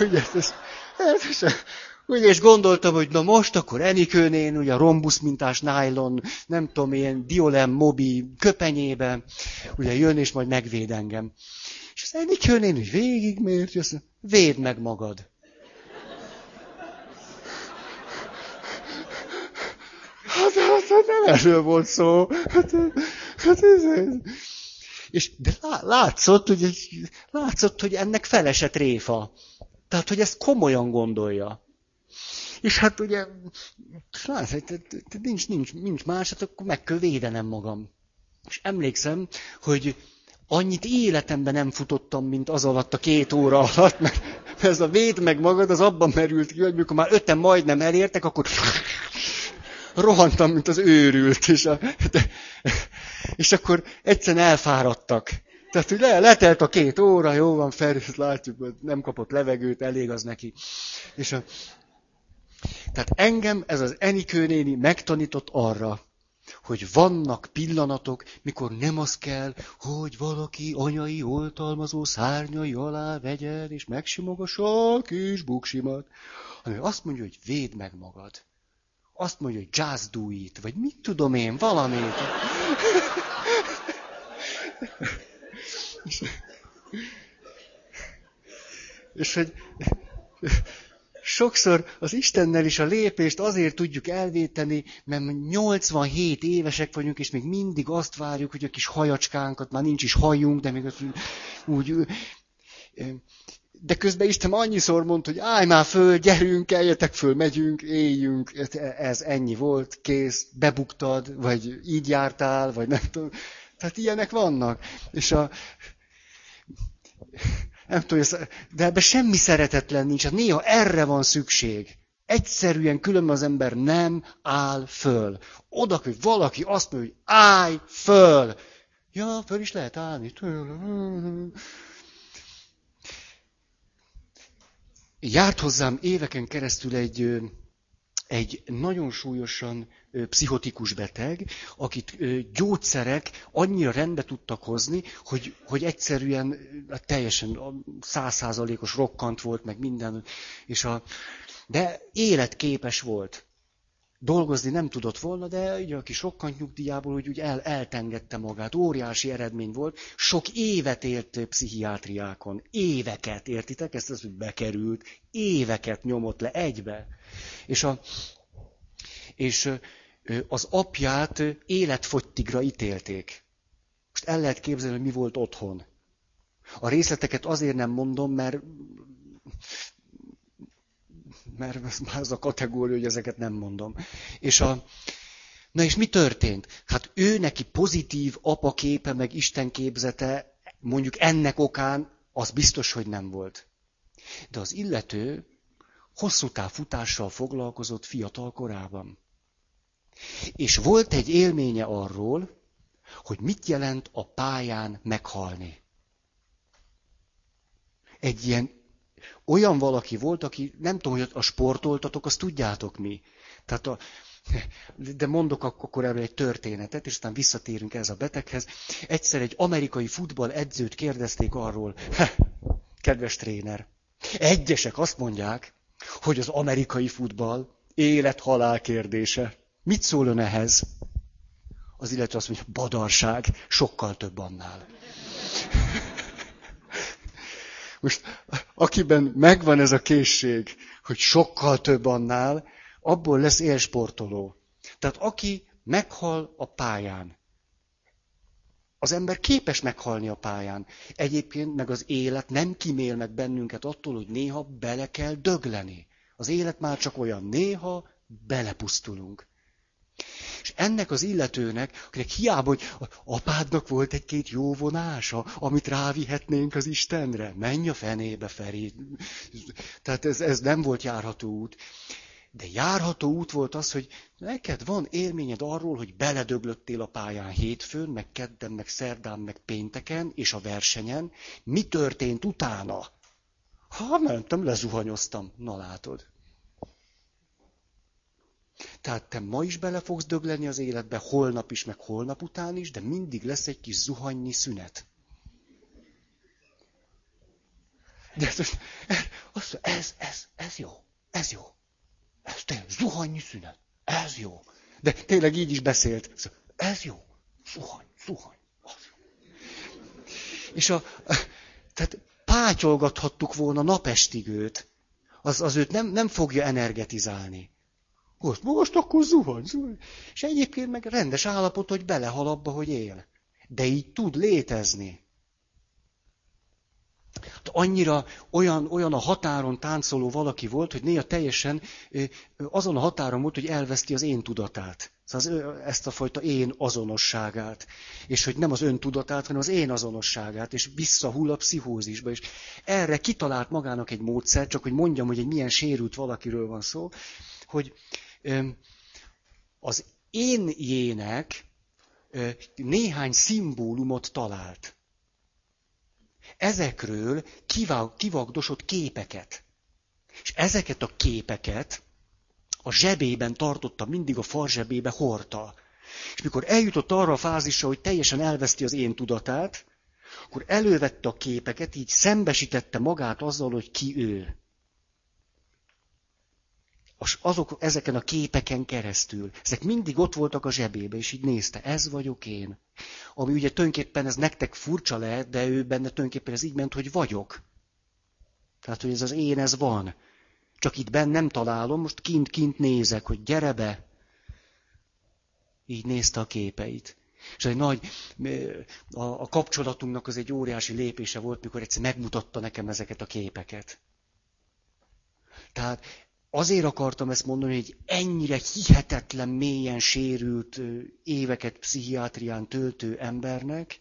Ugye, ez, ez, ez, Ugye, és gondoltam, hogy na most akkor Enikőnén, ugye a rombusz mintás nylon, nem tudom, ilyen diolem mobi köpenyébe, ugye jön és majd megvéd engem. És az Enikőnén úgy végigmért, jössz, védd meg magad. Hát, hát, hát nem erről volt szó. Hát, hát ez, ez. És de látszott, hogy, látszott, hogy ennek felesett réfa. Tehát, hogy ezt komolyan gondolja. És hát ugye, nincs, nincs, nincs más, hát akkor meg kell védenem magam. És emlékszem, hogy annyit életemben nem futottam, mint az alatt a két óra alatt, mert, ez a véd meg magad, az abban merült ki, hogy mikor már öten majdnem elértek, akkor rohantam, mint az őrült, és, a, de, és akkor egyszerűen elfáradtak. Tehát, hogy le, letelt a két óra, jó van, Ferit, látjuk, hogy nem kapott levegőt, elég az neki. És a, tehát engem ez az Enikő néni megtanított arra, hogy vannak pillanatok, mikor nem az kell, hogy valaki anyai oltalmazó szárnyai alá vegyen, és megsimogassa a kis buksimat, hanem azt mondja, hogy védd meg magad. Azt mondja, hogy just do it, vagy mit tudom én, valamit. és, és hogy sokszor az Istennel is a lépést azért tudjuk elvéteni, mert 87 évesek vagyunk, és még mindig azt várjuk, hogy a kis hajacskánkat, már nincs is hajunk, de még úgy... De közben Isten annyiszor mondta, hogy állj már föl, gyerünk, eljetek föl, megyünk, éljünk, ez ennyi volt, kész, bebuktad, vagy így jártál, vagy nem tudom. Tehát ilyenek vannak. És a, nem tudom, de ebben semmi szeretetlen nincs. Hát néha erre van szükség. Egyszerűen különben az ember nem áll föl. Oda, hogy valaki azt mondja, hogy állj föl. Ja, föl is lehet állni. Járt hozzám éveken keresztül egy, egy nagyon súlyosan pszichotikus beteg, akit gyógyszerek annyira rendbe tudtak hozni, hogy, hogy egyszerűen hát teljesen százszázalékos rokkant volt, meg minden, és a, de életképes volt. Dolgozni nem tudott volna, de ugye a kis nyugdíjából úgy, úgy el, eltengette magát. Óriási eredmény volt. Sok évet élt pszichiátriákon. Éveket, értitek? Ezt az, hogy bekerült. Éveket nyomott le egybe. És, a, és az apját életfogytigra ítélték. Most el lehet képzelni, hogy mi volt otthon. A részleteket azért nem mondom, mert mert az a kategória, hogy ezeket nem mondom. És a, na és mi történt? Hát ő neki pozitív apaképe, meg Isten képzete, mondjuk ennek okán, az biztos, hogy nem volt. De az illető hosszú futással foglalkozott fiatal korában. És volt egy élménye arról, hogy mit jelent a pályán meghalni. Egy ilyen, olyan valaki volt, aki, nem tudom, hogy a sportoltatok, azt tudjátok mi. Tehát a, de mondok akkor erről egy történetet, és aztán visszatérünk ez a beteghez. Egyszer egy amerikai futball edzőt kérdezték arról, kedves tréner, egyesek azt mondják, hogy az amerikai futball élet-halál kérdése. Mit szól ön ehhez? Az illető azt mondja, badarság, sokkal több annál. Most, akiben megvan ez a készség, hogy sokkal több annál, abból lesz élsportoló. Tehát aki meghal a pályán, az ember képes meghalni a pályán. Egyébként meg az élet nem kimél meg bennünket attól, hogy néha bele kell dögleni. Az élet már csak olyan, néha belepusztulunk. És ennek az illetőnek, akinek hiába, hogy apádnak volt egy-két jó vonása, amit rávihetnénk az Istenre, menj a fenébe, Feri. Tehát ez, ez nem volt járható út. De járható út volt az, hogy neked van élményed arról, hogy beledöglöttél a pályán hétfőn, meg kedden, meg szerdán, meg pénteken, és a versenyen. Mi történt utána? Ha mentem, lezuhanyoztam. Na látod. Tehát te ma is bele fogsz dögleni az életbe, holnap is, meg holnap után is, de mindig lesz egy kis zuhannyi szünet. De ez, ez, ez, ez, ez jó, ez jó. Ez tényleg zuhannyi szünet, ez jó. De tényleg így is beszélt. Ez jó, zuhany, zuhany. Az jó. És a, tehát pátyolgathattuk volna napestig őt. Az, az őt nem, nem fogja energetizálni. Most, most akkor zuhany, zuhany. És egyébként meg rendes állapot, hogy belehal abba, hogy él. De így tud létezni. Hát annyira olyan, olyan a határon táncoló valaki volt, hogy néha teljesen azon a határon volt, hogy elveszti az én tudatát. Szóval ezt a fajta én azonosságát. És hogy nem az ön tudatát, hanem az én azonosságát, és visszahull a pszichózisba. És erre kitalált magának egy módszer, csak hogy mondjam, hogy egy milyen sérült valakiről van szó, hogy az én jének néhány szimbólumot talált. Ezekről kivagdosott képeket. És ezeket a képeket a zsebében tartotta, mindig a far zsebébe hordta. És mikor eljutott arra a fázisra, hogy teljesen elveszti az én tudatát, akkor elővette a képeket, így szembesítette magát azzal, hogy ki ő. Azok, ezeken a képeken keresztül. Ezek mindig ott voltak a zsebébe, és így nézte, ez vagyok én. Ami ugye tulajdonképpen ez nektek furcsa lehet, de ő benne tulajdonképpen ez így ment, hogy vagyok. Tehát, hogy ez az én, ez van. Csak itt benn nem találom, most kint-kint nézek, hogy gyere be. Így nézte a képeit. És egy nagy, a, a kapcsolatunknak az egy óriási lépése volt, mikor egyszer megmutatta nekem ezeket a képeket. Tehát azért akartam ezt mondani, hogy ennyire hihetetlen mélyen sérült éveket pszichiátrián töltő embernek,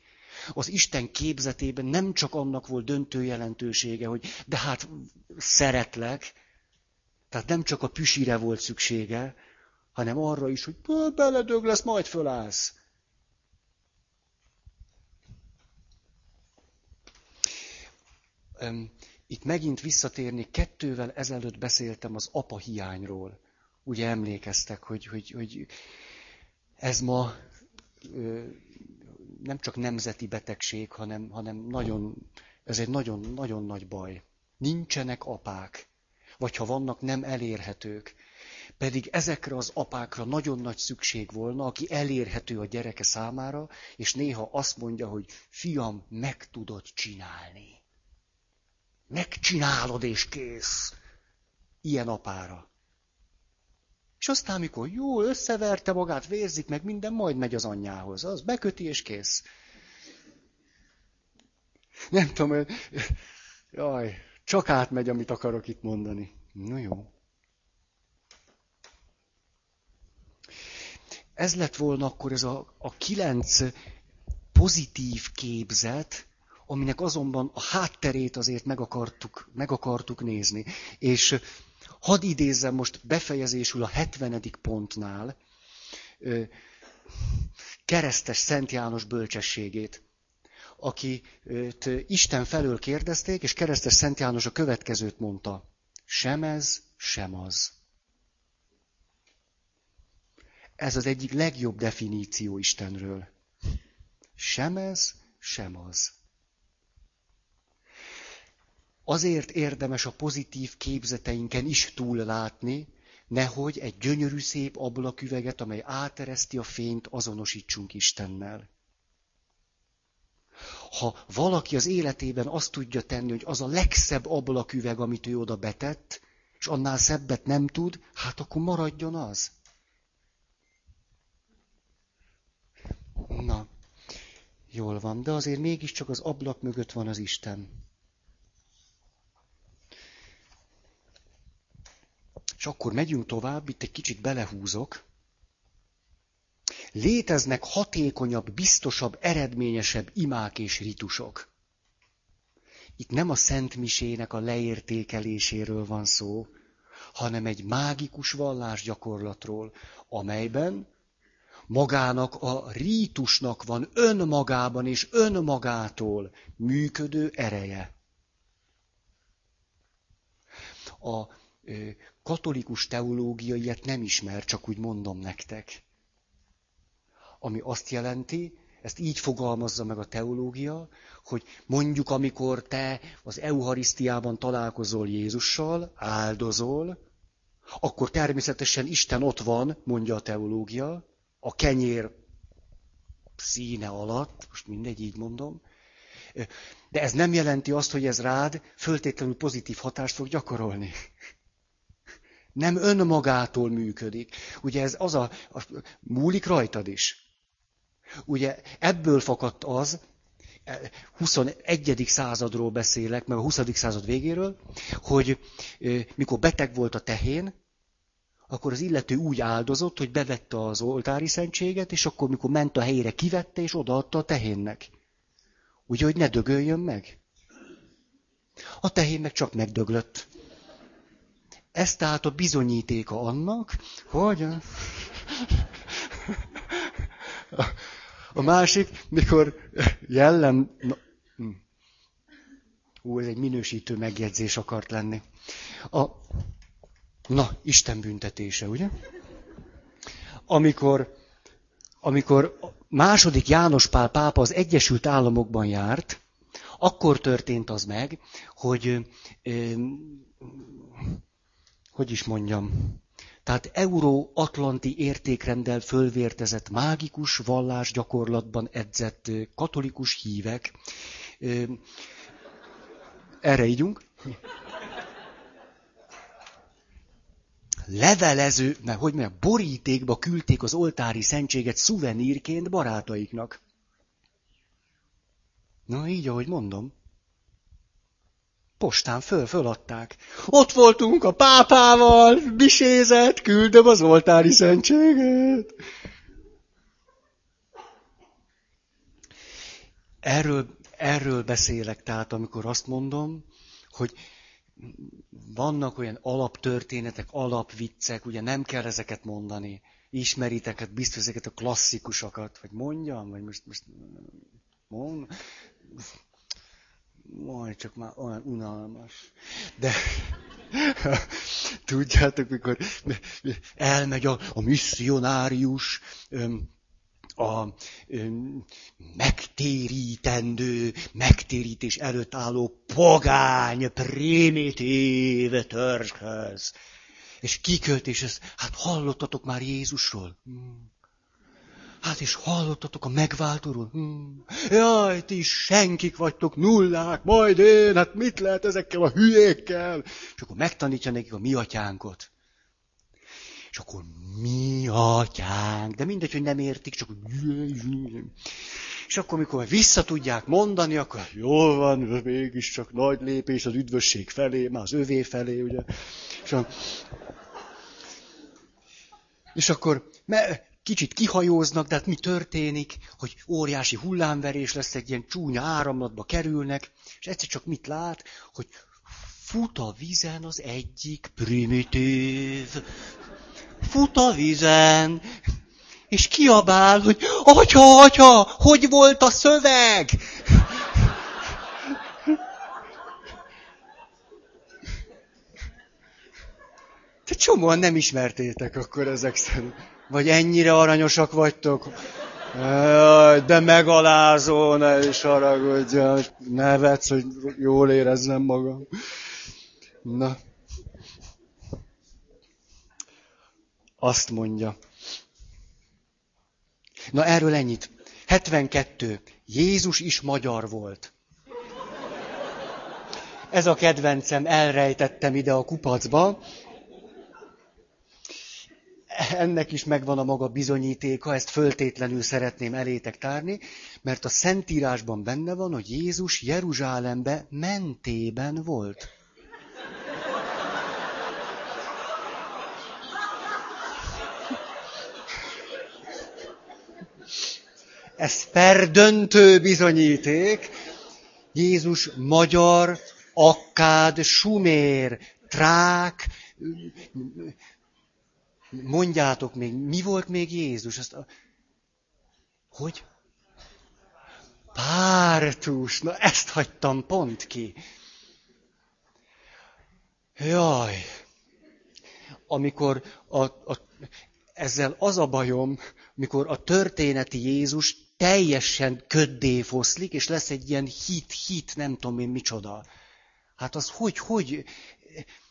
az Isten képzetében nem csak annak volt döntő jelentősége, hogy de hát szeretlek, tehát nem csak a püsire volt szüksége, hanem arra is, hogy beledög lesz, majd fölállsz. Itt megint visszatérni, kettővel ezelőtt beszéltem az apa hiányról. Ugye emlékeztek, hogy, hogy, hogy ez ma nem csak nemzeti betegség, hanem, hanem nagyon, ez egy nagyon, nagyon nagy baj. Nincsenek apák vagy ha vannak, nem elérhetők. Pedig ezekre az apákra nagyon nagy szükség volna, aki elérhető a gyereke számára, és néha azt mondja, hogy fiam, meg tudod csinálni. Megcsinálod és kész. Ilyen apára. És aztán, amikor jó, összeverte magát, vérzik meg minden, majd megy az anyjához. Az beköti és kész. Nem tudom, jaj, csak átmegy, amit akarok itt mondani. No jó. Ez lett volna akkor ez a, a kilenc pozitív képzet, aminek azonban a hátterét azért meg akartuk, meg akartuk nézni. És hadd idézzem most befejezésül a 70. pontnál keresztes Szent János bölcsességét aki Isten felől kérdezték, és keresztes Szent János a következőt mondta. Sem ez, sem az. Ez az egyik legjobb definíció Istenről. Sem ez, sem az. Azért érdemes a pozitív képzeteinken is túllátni, nehogy egy gyönyörű szép ablaküveget, amely átereszti a fényt, azonosítsunk Istennel ha valaki az életében azt tudja tenni, hogy az a legszebb ablaküveg, amit ő oda betett, és annál szebbet nem tud, hát akkor maradjon az. Na, jól van, de azért mégiscsak az ablak mögött van az Isten. És akkor megyünk tovább, itt egy kicsit belehúzok. Léteznek hatékonyabb, biztosabb, eredményesebb imák és ritusok. Itt nem a Szent Misének a leértékeléséről van szó, hanem egy mágikus vallásgyakorlatról, amelyben magának a rítusnak van önmagában és önmagától működő ereje. A katolikus teológia ilyet nem ismer, csak úgy mondom nektek ami azt jelenti, ezt így fogalmazza meg a teológia, hogy mondjuk amikor te az Eucharisztiában találkozol Jézussal, áldozol, akkor természetesen Isten ott van, mondja a teológia, a kenyér színe alatt, most mindegy, így mondom, de ez nem jelenti azt, hogy ez rád föltétlenül pozitív hatást fog gyakorolni. Nem önmagától működik. Ugye ez az a, a múlik rajtad is. Ugye ebből fakadt az, 21. századról beszélek, meg a 20. század végéről, hogy mikor beteg volt a tehén, akkor az illető úgy áldozott, hogy bevette az oltári szentséget, és akkor, mikor ment a helyére, kivette, és odaadta a tehénnek. Ugye, hogy ne dögöljön meg. A tehén meg csak megdöglött. Ez tehát a bizonyítéka annak, hogy a másik, mikor jellem... Na, hm. Ez egy minősítő megjegyzés akart lenni. A, na, Isten büntetése, ugye? Amikor, amikor második János Pál pápa az Egyesült Államokban járt, akkor történt az meg, hogy, hogy is mondjam, tehát euró-atlanti értékrendel fölvértezett mágikus vallás gyakorlatban edzett katolikus hívek. Erre ígyunk. Levelező, mert hogy mondjam, borítékba küldték az oltári szentséget szuvenírként barátaiknak. Na így, ahogy mondom. Postán föl, föladták. Ott voltunk a pápával, bisézett, küldöm az oltári szentséget. Erről, erről beszélek, tehát amikor azt mondom, hogy vannak olyan alaptörténetek, alapviccek, ugye nem kell ezeket mondani. Ismeritek, hát biztos ezeket a klasszikusokat, vagy mondjam, vagy most, most mond, majd csak már olyan unalmas. De tudjátok, mikor elmegy a, a misszionárius, a megtérítendő, megtérítés előtt álló pogány, primitív törzshöz. És kikölt, és ezt, hát hallottatok már Jézusról? Hmm. Hát és hallottatok a megváltóról? Hmm. Jaj, ti is senkik vagytok, nullák, majd én, hát mit lehet ezekkel a hülyékkel? És akkor megtanítja nekik a mi atyánkot. És akkor mi atyánk, de mindegy, hogy nem értik, csak és akkor, mikor vissza tudják mondani, akkor jól van, mégiscsak nagy lépés az üdvösség felé, már az övé felé, ugye. És, a... és akkor, mert kicsit kihajóznak, de hát mi történik, hogy óriási hullámverés lesz, egy ilyen csúnya áramlatba kerülnek, és egyszer csak mit lát, hogy fut a vízen az egyik primitív. Fut a vízen, és kiabál, hogy atya, atya, hogy volt a szöveg? Te csomóan nem ismertétek akkor ezek szerint. Vagy ennyire aranyosak vagytok? De megalázó, ne is haragudja, nevetsz, hogy jól érezzem magam. Na. Azt mondja. Na erről ennyit. 72. Jézus is magyar volt. Ez a kedvencem, elrejtettem ide a kupacba ennek is megvan a maga bizonyítéka, ezt föltétlenül szeretném elétek tárni, mert a Szentírásban benne van, hogy Jézus Jeruzsálembe mentében volt. Ez perdöntő bizonyíték. Jézus magyar, akkád, sumér, trák, Mondjátok még, mi volt még Jézus? Azt a... Hogy? Pártus. Na ezt hagytam pont ki. Jaj. Amikor a, a, ezzel az a bajom, mikor a történeti Jézus teljesen köddé foszlik, és lesz egy ilyen hit, hit, nem tudom én micsoda. Hát az hogy, hogy,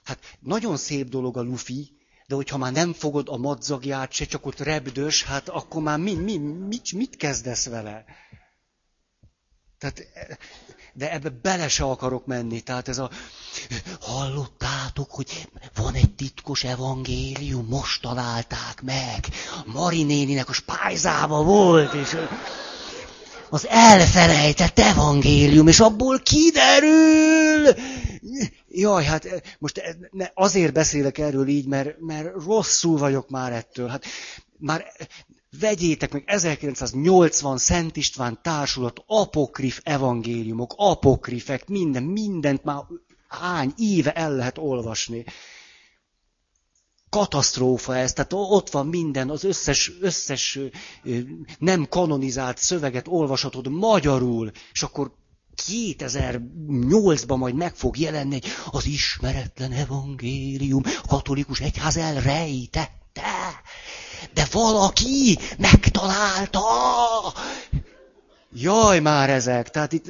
hát nagyon szép dolog a lufi, de hogyha már nem fogod a madzagját se, csak ott repdős, hát akkor már mi, mi, mit, mit kezdesz vele? Tehát, de ebbe bele se akarok menni. Tehát ez a, hallottátok, hogy van egy titkos evangélium, most találták meg. Mari néninek a spájzába volt, és az elfelejtett evangélium, és abból kiderül, Jaj, hát most ne, azért beszélek erről így, mert, mert rosszul vagyok már ettől. Hát már vegyétek meg 1980 Szent István társulat, apokrif evangéliumok, apokrifek, minden, mindent már hány éve el lehet olvasni. Katasztrófa ez, tehát ott van minden, az összes, összes nem kanonizált szöveget olvashatod magyarul, és akkor 2008-ban majd meg fog jelenni egy az ismeretlen evangélium, katolikus egyház elrejtette, de valaki megtalálta. Jaj már ezek, tehát itt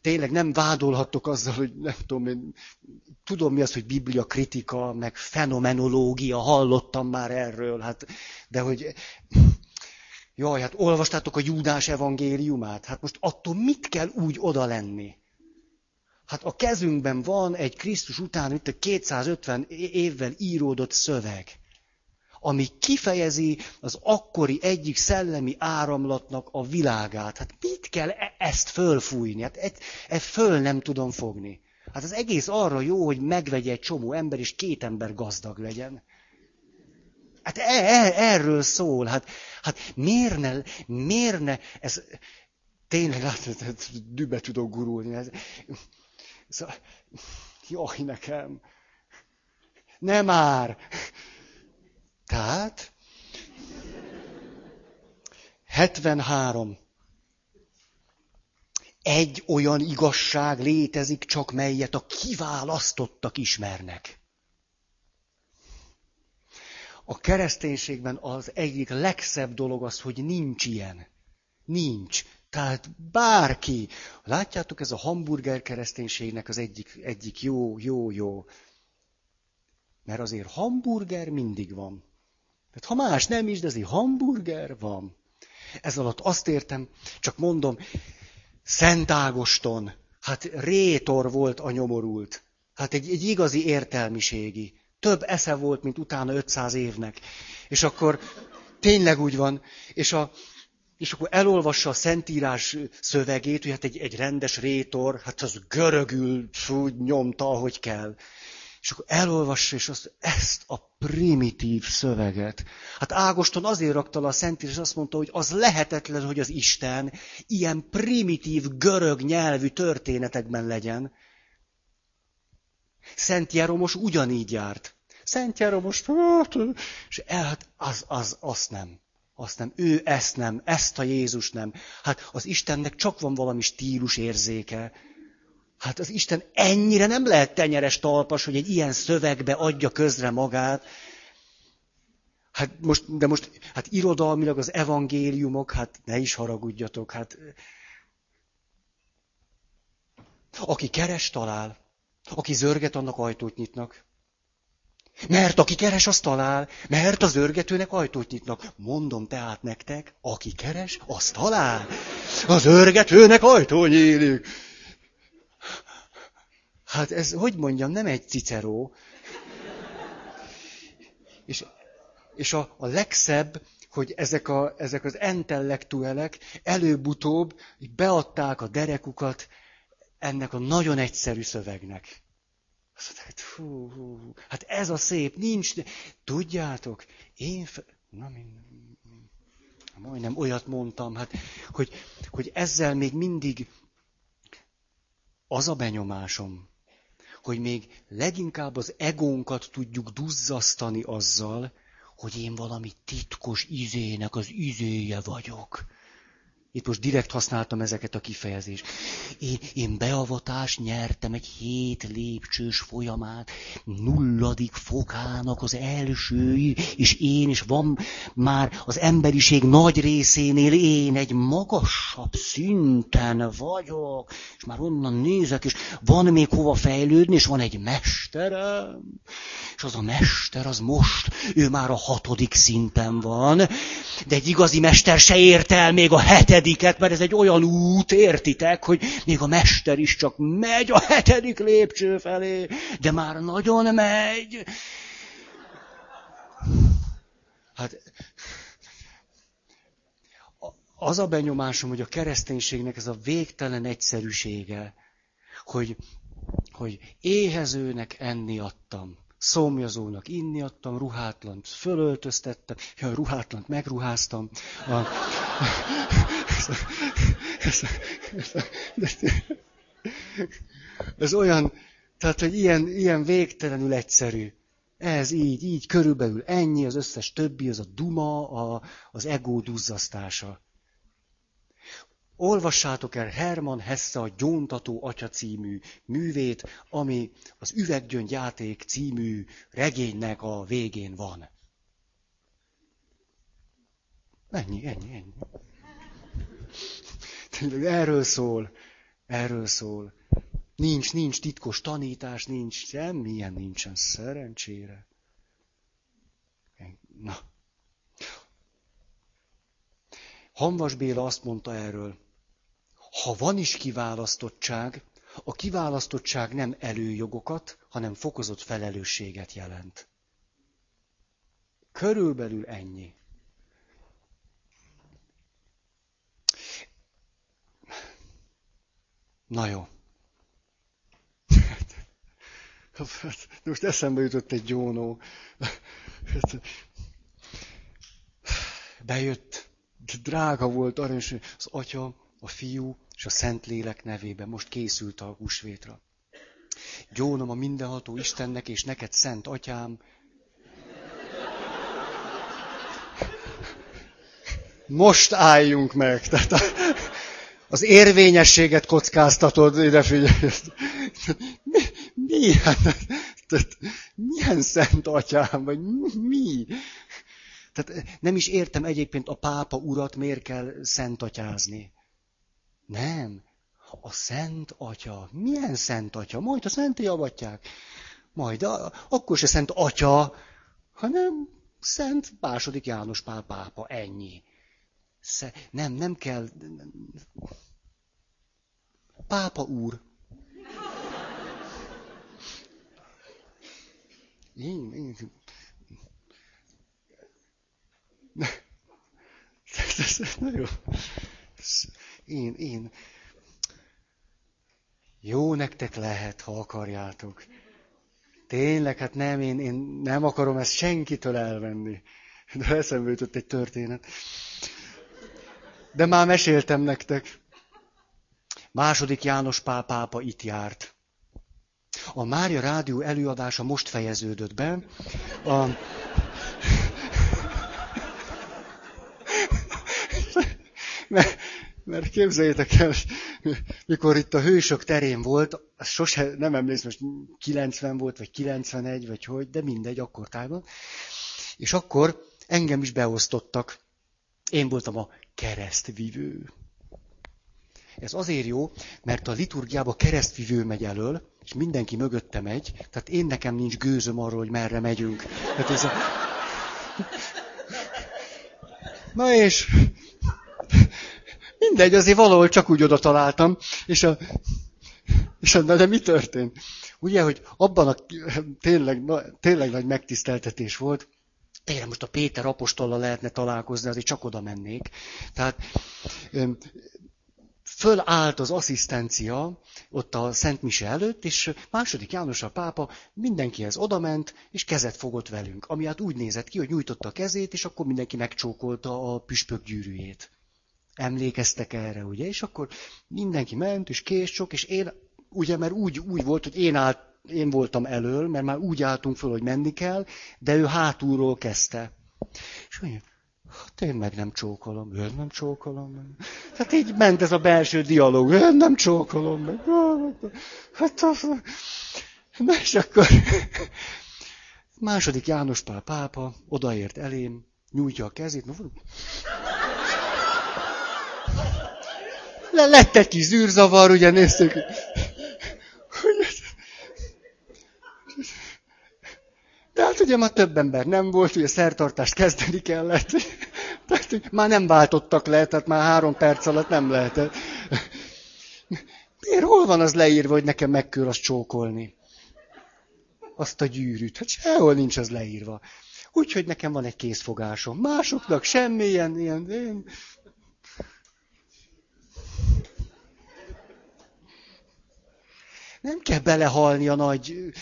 tényleg nem vádolhattok azzal, hogy nem tudom, én tudom mi az, hogy biblia kritika, meg fenomenológia, hallottam már erről, hát, de hogy Jaj, hát olvastátok a Júdás evangéliumát? Hát most attól mit kell úgy oda lenni? Hát a kezünkben van egy Krisztus után itt a 250 évvel íródott szöveg, ami kifejezi az akkori egyik szellemi áramlatnak a világát. Hát mit kell e- ezt fölfújni? Hát ezt, ezt föl nem tudom fogni. Hát az egész arra jó, hogy megvegye egy csomó ember, és két ember gazdag legyen. Hát e, e, erről szól. Hát, hát miért ne, miért ne, ez tényleg, látod, dübe tudok gurulni. Ez, szóval, jaj, nekem. Nem már. Tehát, 73. Egy olyan igazság létezik csak, melyet a kiválasztottak ismernek. A kereszténységben az egyik legszebb dolog az, hogy nincs ilyen. Nincs. Tehát bárki. Látjátok, ez a hamburger kereszténységnek az egyik, egyik jó, jó, jó. Mert azért hamburger mindig van. Tehát ha más nem is, de azért hamburger van. Ez alatt azt értem, csak mondom, Szent Ágoston, hát rétor volt a nyomorult. Hát egy, egy igazi értelmiségi. Több esze volt, mint utána 500 évnek. És akkor tényleg úgy van. És, a, és akkor elolvassa a Szentírás szövegét, hogy hát egy, egy rendes rétor, hát az görögül úgy nyomta, ahogy kell. És akkor elolvassa, és azt, ezt a primitív szöveget. Hát Ágoston azért rakta le a Szentírás, azt mondta, hogy az lehetetlen, hogy az Isten ilyen primitív görög nyelvű történetekben legyen. Szent Jeromos ugyanígy járt. Szent Jeromos, hát, és el, hát az, az, azt nem. Azt nem. Ő ezt nem, ezt a Jézus nem. Hát az Istennek csak van valami stílus érzéke. Hát az Isten ennyire nem lehet tenyeres talpas, hogy egy ilyen szövegbe adja közre magát. Hát most, de most, hát irodalmilag az evangéliumok, hát ne is haragudjatok, hát aki keres, talál. Aki zörget, annak ajtót nyitnak. Mert aki keres, az talál, mert az örgetőnek ajtót nyitnak. Mondom tehát nektek, aki keres, az talál. Az örgetőnek ajtó nyílik. Hát ez, hogy mondjam, nem egy ciceró. És, és a, a legszebb, hogy ezek, a, ezek az intellektuelek előbb-utóbb beadták a derekukat ennek a nagyon egyszerű szövegnek. Azt hú, hú, hú, hát ez a szép, nincs, de... tudjátok, én, fe... na minden, majdnem olyat mondtam, hát, hogy, hogy ezzel még mindig az a benyomásom, hogy még leginkább az egónkat tudjuk duzzasztani azzal, hogy én valami titkos izének az izéje vagyok. Itt most direkt használtam ezeket a kifejezést. Én, én beavatást nyertem egy hét lépcsős folyamát, nulladik fokának az első, és én is van már az emberiség nagy részénél én egy magasabb szinten vagyok, és már onnan nézek, és van még hova fejlődni, és van egy mesterem, és az a mester az most, ő már a hatodik szinten van, de egy igazi mester se ért el még a hetediket, mert ez egy olyan út, értitek, hogy még a mester is csak megy a hetedik lépcső felé, de már nagyon megy. Hát az a benyomásom, hogy a kereszténységnek ez a végtelen egyszerűsége, hogy hogy éhezőnek enni adtam, szomjazónak inni adtam, ruhátlant fölöltöztettem, ja, ruhátlant megruháztam. A... Ez, ez, ez, ez olyan, tehát, hogy ilyen, ilyen végtelenül egyszerű. Ez így, így, körülbelül ennyi, az összes többi, az a duma, a, az ego duzzasztása. Olvassátok el Herman Hesse a Gyóntató Atya című művét, ami az Üveggyöngyjáték című regénynek a végén van. Ennyi, ennyi, ennyi. Erről szól, erről szól. Nincs, nincs titkos tanítás, nincs, semmilyen nincsen, szerencsére. Na. Hanvas Béla azt mondta erről, ha van is kiválasztottság, a kiválasztottság nem előjogokat, hanem fokozott felelősséget jelent. Körülbelül ennyi. Na jó. Most eszembe jutott egy gyónó. Bejött, drága volt aranyos, az atya, a fiú és a Szentlélek nevében. Most készült a húsvétra. Gyónom a mindenható Istennek, és neked, Szent Atyám, most álljunk meg. Tehát az érvényességet kockáztatod, ide figyelj. Mi, milyen, tehát, milyen szent atyám, vagy mi? Tehát nem is értem egyébként a pápa urat, miért kell szent atyázni. Nem. A szent atya. Milyen szent atya? Majd a szenté avatják. Majd a, akkor se szent atya, hanem szent második János pápa. Ennyi. Sze, nem, nem kell. Pápa úr. Én, én, ez, ez nagyon... Én, én... Jó nektek lehet, ha akarjátok. Tényleg, hát nem, én, én nem akarom ezt senkitől elvenni. De eszembe jutott egy történet. De már meséltem nektek. Második János Pál pápa itt járt. A Mária Rádió előadása most fejeződött be. A... Mert, mert képzeljétek el, mikor itt a hősök terén volt, sose nem emlékszem, most 90 volt, vagy 91, vagy hogy, de mindegy, akkor tájban. És akkor engem is beosztottak. Én voltam a keresztvivő. Ez azért jó, mert a liturgiába keresztvivő megy elől, és mindenki mögötte megy, tehát én nekem nincs gőzöm arról, hogy merre megyünk. Tehát ez a... Na és mindegy, azért valahol csak úgy oda találtam, és a, és a, de mi történt? Ugye, hogy abban a tényleg, na, tényleg nagy megtiszteltetés volt, tényleg most a Péter apostolla lehetne találkozni, azért csak oda mennék. Tehát fölállt az asszisztencia ott a Szent Mise előtt, és második János a pápa mindenkihez odament, és kezet fogott velünk. Ami hát úgy nézett ki, hogy nyújtotta a kezét, és akkor mindenki megcsókolta a püspök gyűrűjét. Emlékeztek erre, ugye? És akkor mindenki ment, és késcsok, és én, ugye, mert úgy, úgy volt, hogy én, állt, én voltam elől, mert már úgy álltunk föl, hogy menni kell, de ő hátulról kezdte. És mondja, Hát én meg nem csókolom, ő nem csókolom meg. Hát így ment ez a belső dialóg, én nem csókolom meg. Hát az... Na és akkor... Második János Pál pápa odaért elém, nyújtja a kezét. No, Le, lett egy kis zűrzavar, ugye néztük. De hát ugye már több ember nem volt, ugye szertartást kezdeni kellett. Tehát már nem váltottak le, tehát már három perc alatt nem lehetett. Miért hol van az leírva, hogy nekem meg kell azt csókolni? Azt a gyűrűt. Hát sehol nincs az leírva. Úgyhogy nekem van egy készfogásom. Másoknak semmilyen ilyen... Én... Nem kell belehalni a nagy...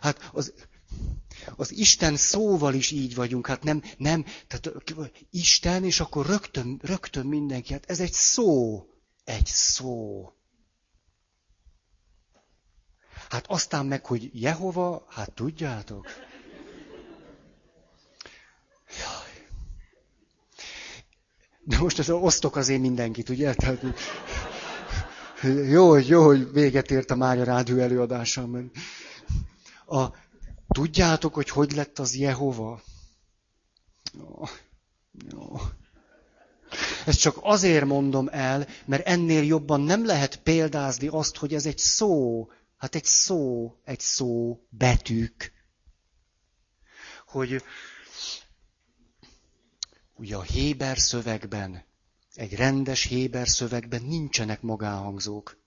Hát az, az Isten szóval is így vagyunk, hát nem, nem, tehát Isten, és akkor rögtön, rögtön mindenki, hát ez egy szó, egy szó. Hát aztán meg, hogy Jehova, hát tudjátok. Jaj. De most ez osztok azért mindenkit, ugye? Tehát, jó, jó, hogy véget ért a Mária Rádió előadásom. A, tudjátok, hogy hogy lett az Jehova? Jó, jó. Ezt csak azért mondom el, mert ennél jobban nem lehet példázni azt, hogy ez egy szó, Hát egy szó, egy szó, betűk. Hogy ugye a Héber szövegben, egy rendes Héber szövegben nincsenek magánhangzók,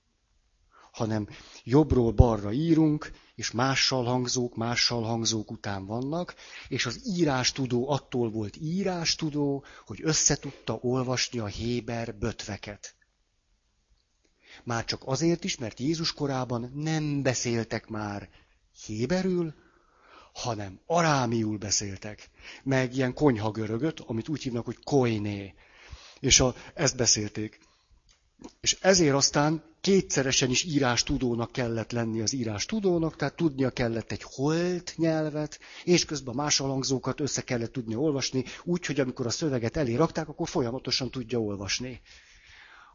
hanem jobbról balra írunk, és mással hangzók, mással hangzók után vannak, és az írástudó attól volt írástudó, hogy összetudta olvasni a Héber bötveket. Már csak azért is, mert Jézus korában nem beszéltek már héberül, hanem arámiul beszéltek. Meg ilyen konyhagörögöt, amit úgy hívnak, hogy koiné. És a, ezt beszélték. És ezért aztán kétszeresen is írás tudónak kellett lenni az írás tudónak, tehát tudnia kellett egy holt nyelvet, és közben a másalangzókat össze kellett tudni olvasni, úgy, hogy amikor a szöveget elé rakták, akkor folyamatosan tudja olvasni.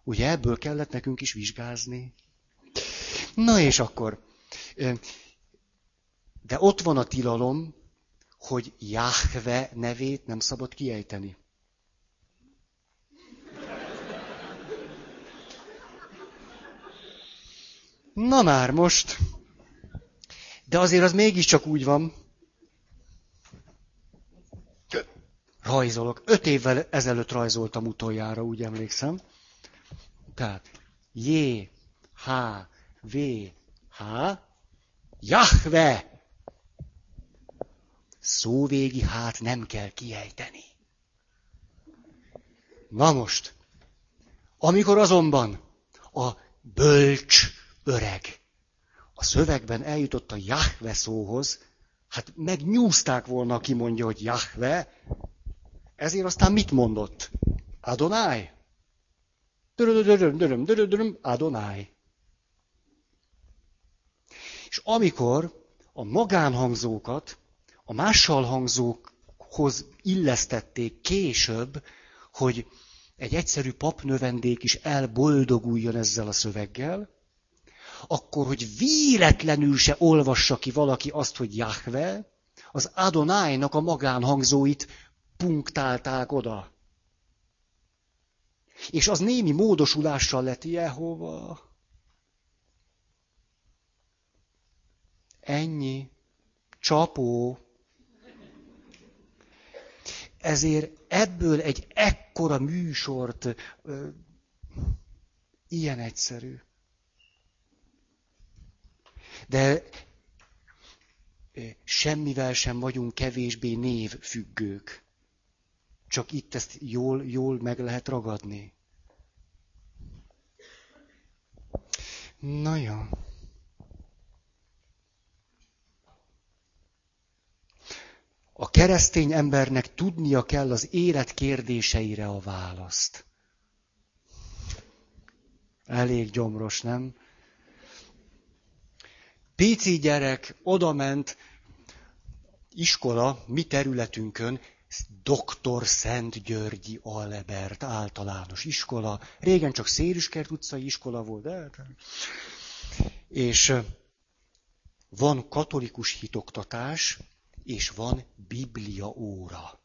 Ugye ebből kellett nekünk is vizsgázni. Na és akkor. De ott van a tilalom, hogy Jahve nevét nem szabad kiejteni. Na már most. De azért az mégiscsak úgy van. Rajzolok. Öt évvel ezelőtt rajzoltam utoljára, úgy emlékszem. Tehát J, H, V, H, Jahve. Szóvégi hát nem kell kiejteni. Na most, amikor azonban a bölcs öreg a szövegben eljutott a Jahve szóhoz, hát megnyúzták volna, aki mondja, hogy Jahve, ezért aztán mit mondott? Adonai? Adonai. És amikor a magánhangzókat a mással hangzókhoz illesztették később, hogy egy egyszerű papnövendék is elboldoguljon ezzel a szöveggel, akkor, hogy véletlenül se olvassa ki valaki azt, hogy Jahve, az Adonájnak a magánhangzóit punktálták oda. És az némi módosulással lett Jehova. Ennyi. Csapó. Ezért ebből egy ekkora műsort ö, ilyen egyszerű. De semmivel sem vagyunk kevésbé névfüggők. Csak itt ezt jól, jól meg lehet ragadni. Na jó. A keresztény embernek tudnia kell az élet kérdéseire a választ. Elég gyomros, nem? Pici gyerek odament iskola, mi területünkön, Dr. Szent Györgyi Albert általános iskola. Régen csak Széliskert utcai iskola volt, de... És van katolikus hitoktatás, és van biblia óra.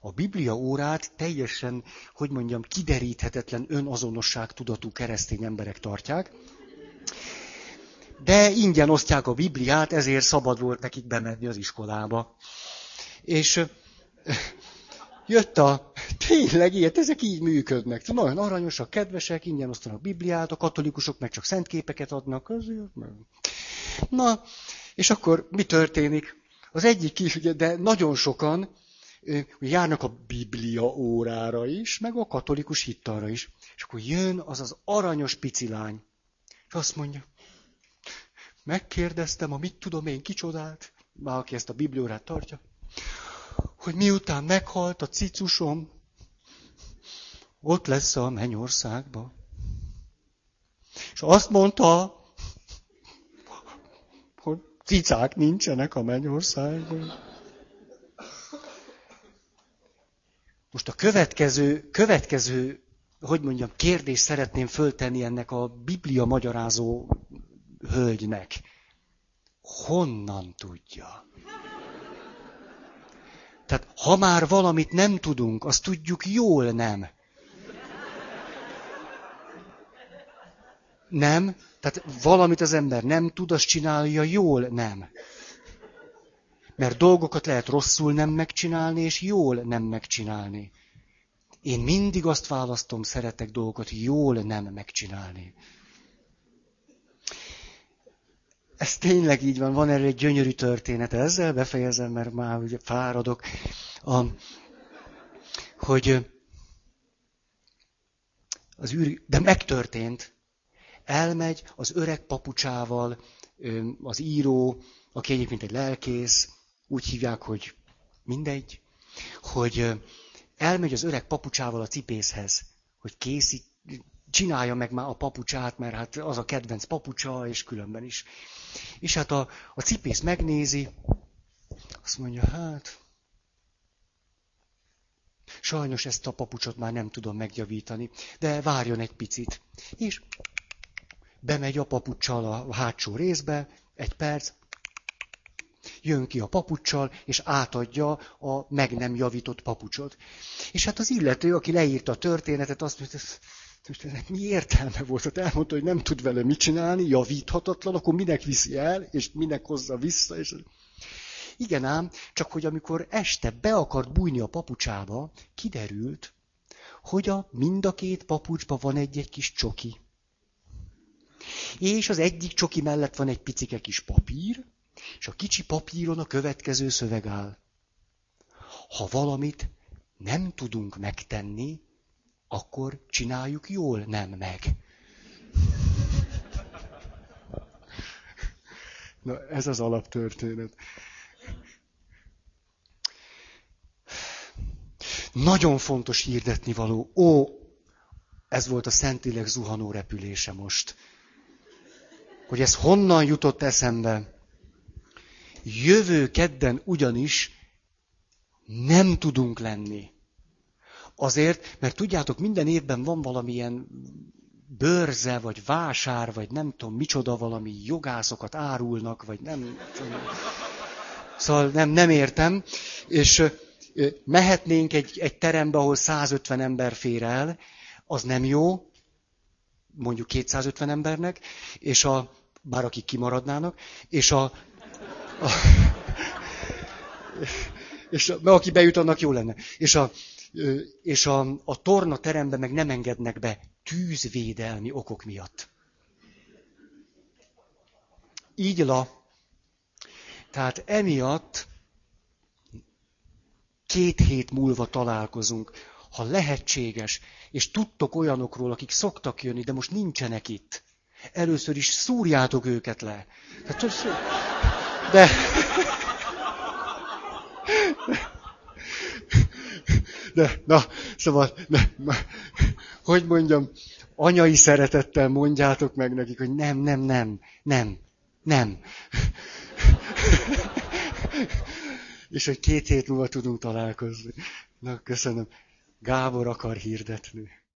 A biblia órát teljesen, hogy mondjam, kideríthetetlen önazonosság tudatú keresztény emberek tartják, de ingyen osztják a Bibliát, ezért szabad volt nekik bemenni az iskolába. És jött a, tényleg ilyet, ezek így működnek. Nagyon aranyosak, kedvesek, ingyen osztanak Bibliát, a katolikusok meg csak szentképeket adnak. Azért, Na, és akkor mi történik? Az egyik kis, ugye, de nagyon sokan járnak a Biblia órára is, meg a katolikus hittalra is. És akkor jön az az aranyos pici lány. És azt mondja, megkérdeztem a mit tudom én kicsodát, már aki ezt a bibliórát tartja, hogy miután meghalt a cicusom, ott lesz a mennyországba. És azt mondta, hogy cicák nincsenek a mennyországban. Most a következő, következő, hogy mondjam, kérdést szeretném föltenni ennek a Biblia magyarázó hölgynek. Honnan tudja? Tehát ha már valamit nem tudunk, azt tudjuk jól nem. Nem, tehát valamit az ember nem tud, azt csinálja jól nem. Mert dolgokat lehet rosszul nem megcsinálni, és jól nem megcsinálni. Én mindig azt választom, szeretek dolgokat jól nem megcsinálni. Ez tényleg így van, van erre egy gyönyörű történet. Ezzel befejezem, mert már ugye fáradok. A, hogy az űr, de megtörtént. Elmegy az öreg papucsával, az író, aki egyébként egy lelkész, úgy hívják, hogy mindegy, hogy elmegy az öreg papucsával a cipészhez, hogy készít, csinálja meg már a papucsát, mert hát az a kedvenc papucsa, és különben is. És hát a, a cipész megnézi, azt mondja, hát, sajnos ezt a papucsot már nem tudom megjavítani, de várjon egy picit. És bemegy a papucsal a hátsó részbe, egy perc, jön ki a papucsal, és átadja a meg nem javított papucsot. És hát az illető, aki leírta a történetet, azt mondta, most ennek mi értelme volt? Hát elmondta, hogy nem tud vele mit csinálni, javíthatatlan, akkor minek viszi el, és minek hozza vissza. És... Igen ám, csak hogy amikor este be akart bújni a papucsába, kiderült, hogy a mind a két papucsba van egy-egy kis csoki. És az egyik csoki mellett van egy picike kis papír, és a kicsi papíron a következő szöveg áll. Ha valamit nem tudunk megtenni, akkor csináljuk jól, nem meg. Na, ez az alaptörténet. Nagyon fontos hirdetni való. Ó, ez volt a Szentilek zuhanó repülése most. Hogy ez honnan jutott eszembe? Jövő kedden ugyanis nem tudunk lenni. Azért, mert tudjátok, minden évben van valamilyen bőrze, vagy vásár, vagy nem tudom micsoda, valami jogászokat árulnak, vagy nem... Szóval nem, nem értem. És mehetnénk egy, egy terembe, ahol 150 ember fér el, az nem jó, mondjuk 250 embernek, és a, bár akik kimaradnának, és a, a és mert aki bejut, annak jó lenne. És a, és a, a torna terembe meg nem engednek be tűzvédelmi okok miatt. Így la. Tehát emiatt két hét múlva találkozunk, ha lehetséges, és tudtok olyanokról, akik szoktak jönni, de most nincsenek itt. Először is szúrjátok őket le. De... De, na, szóval, de, hogy mondjam, anyai szeretettel mondjátok meg nekik, hogy nem, nem, nem, nem, nem. És hogy két hét múlva tudunk találkozni. Na, köszönöm. Gábor akar hirdetni.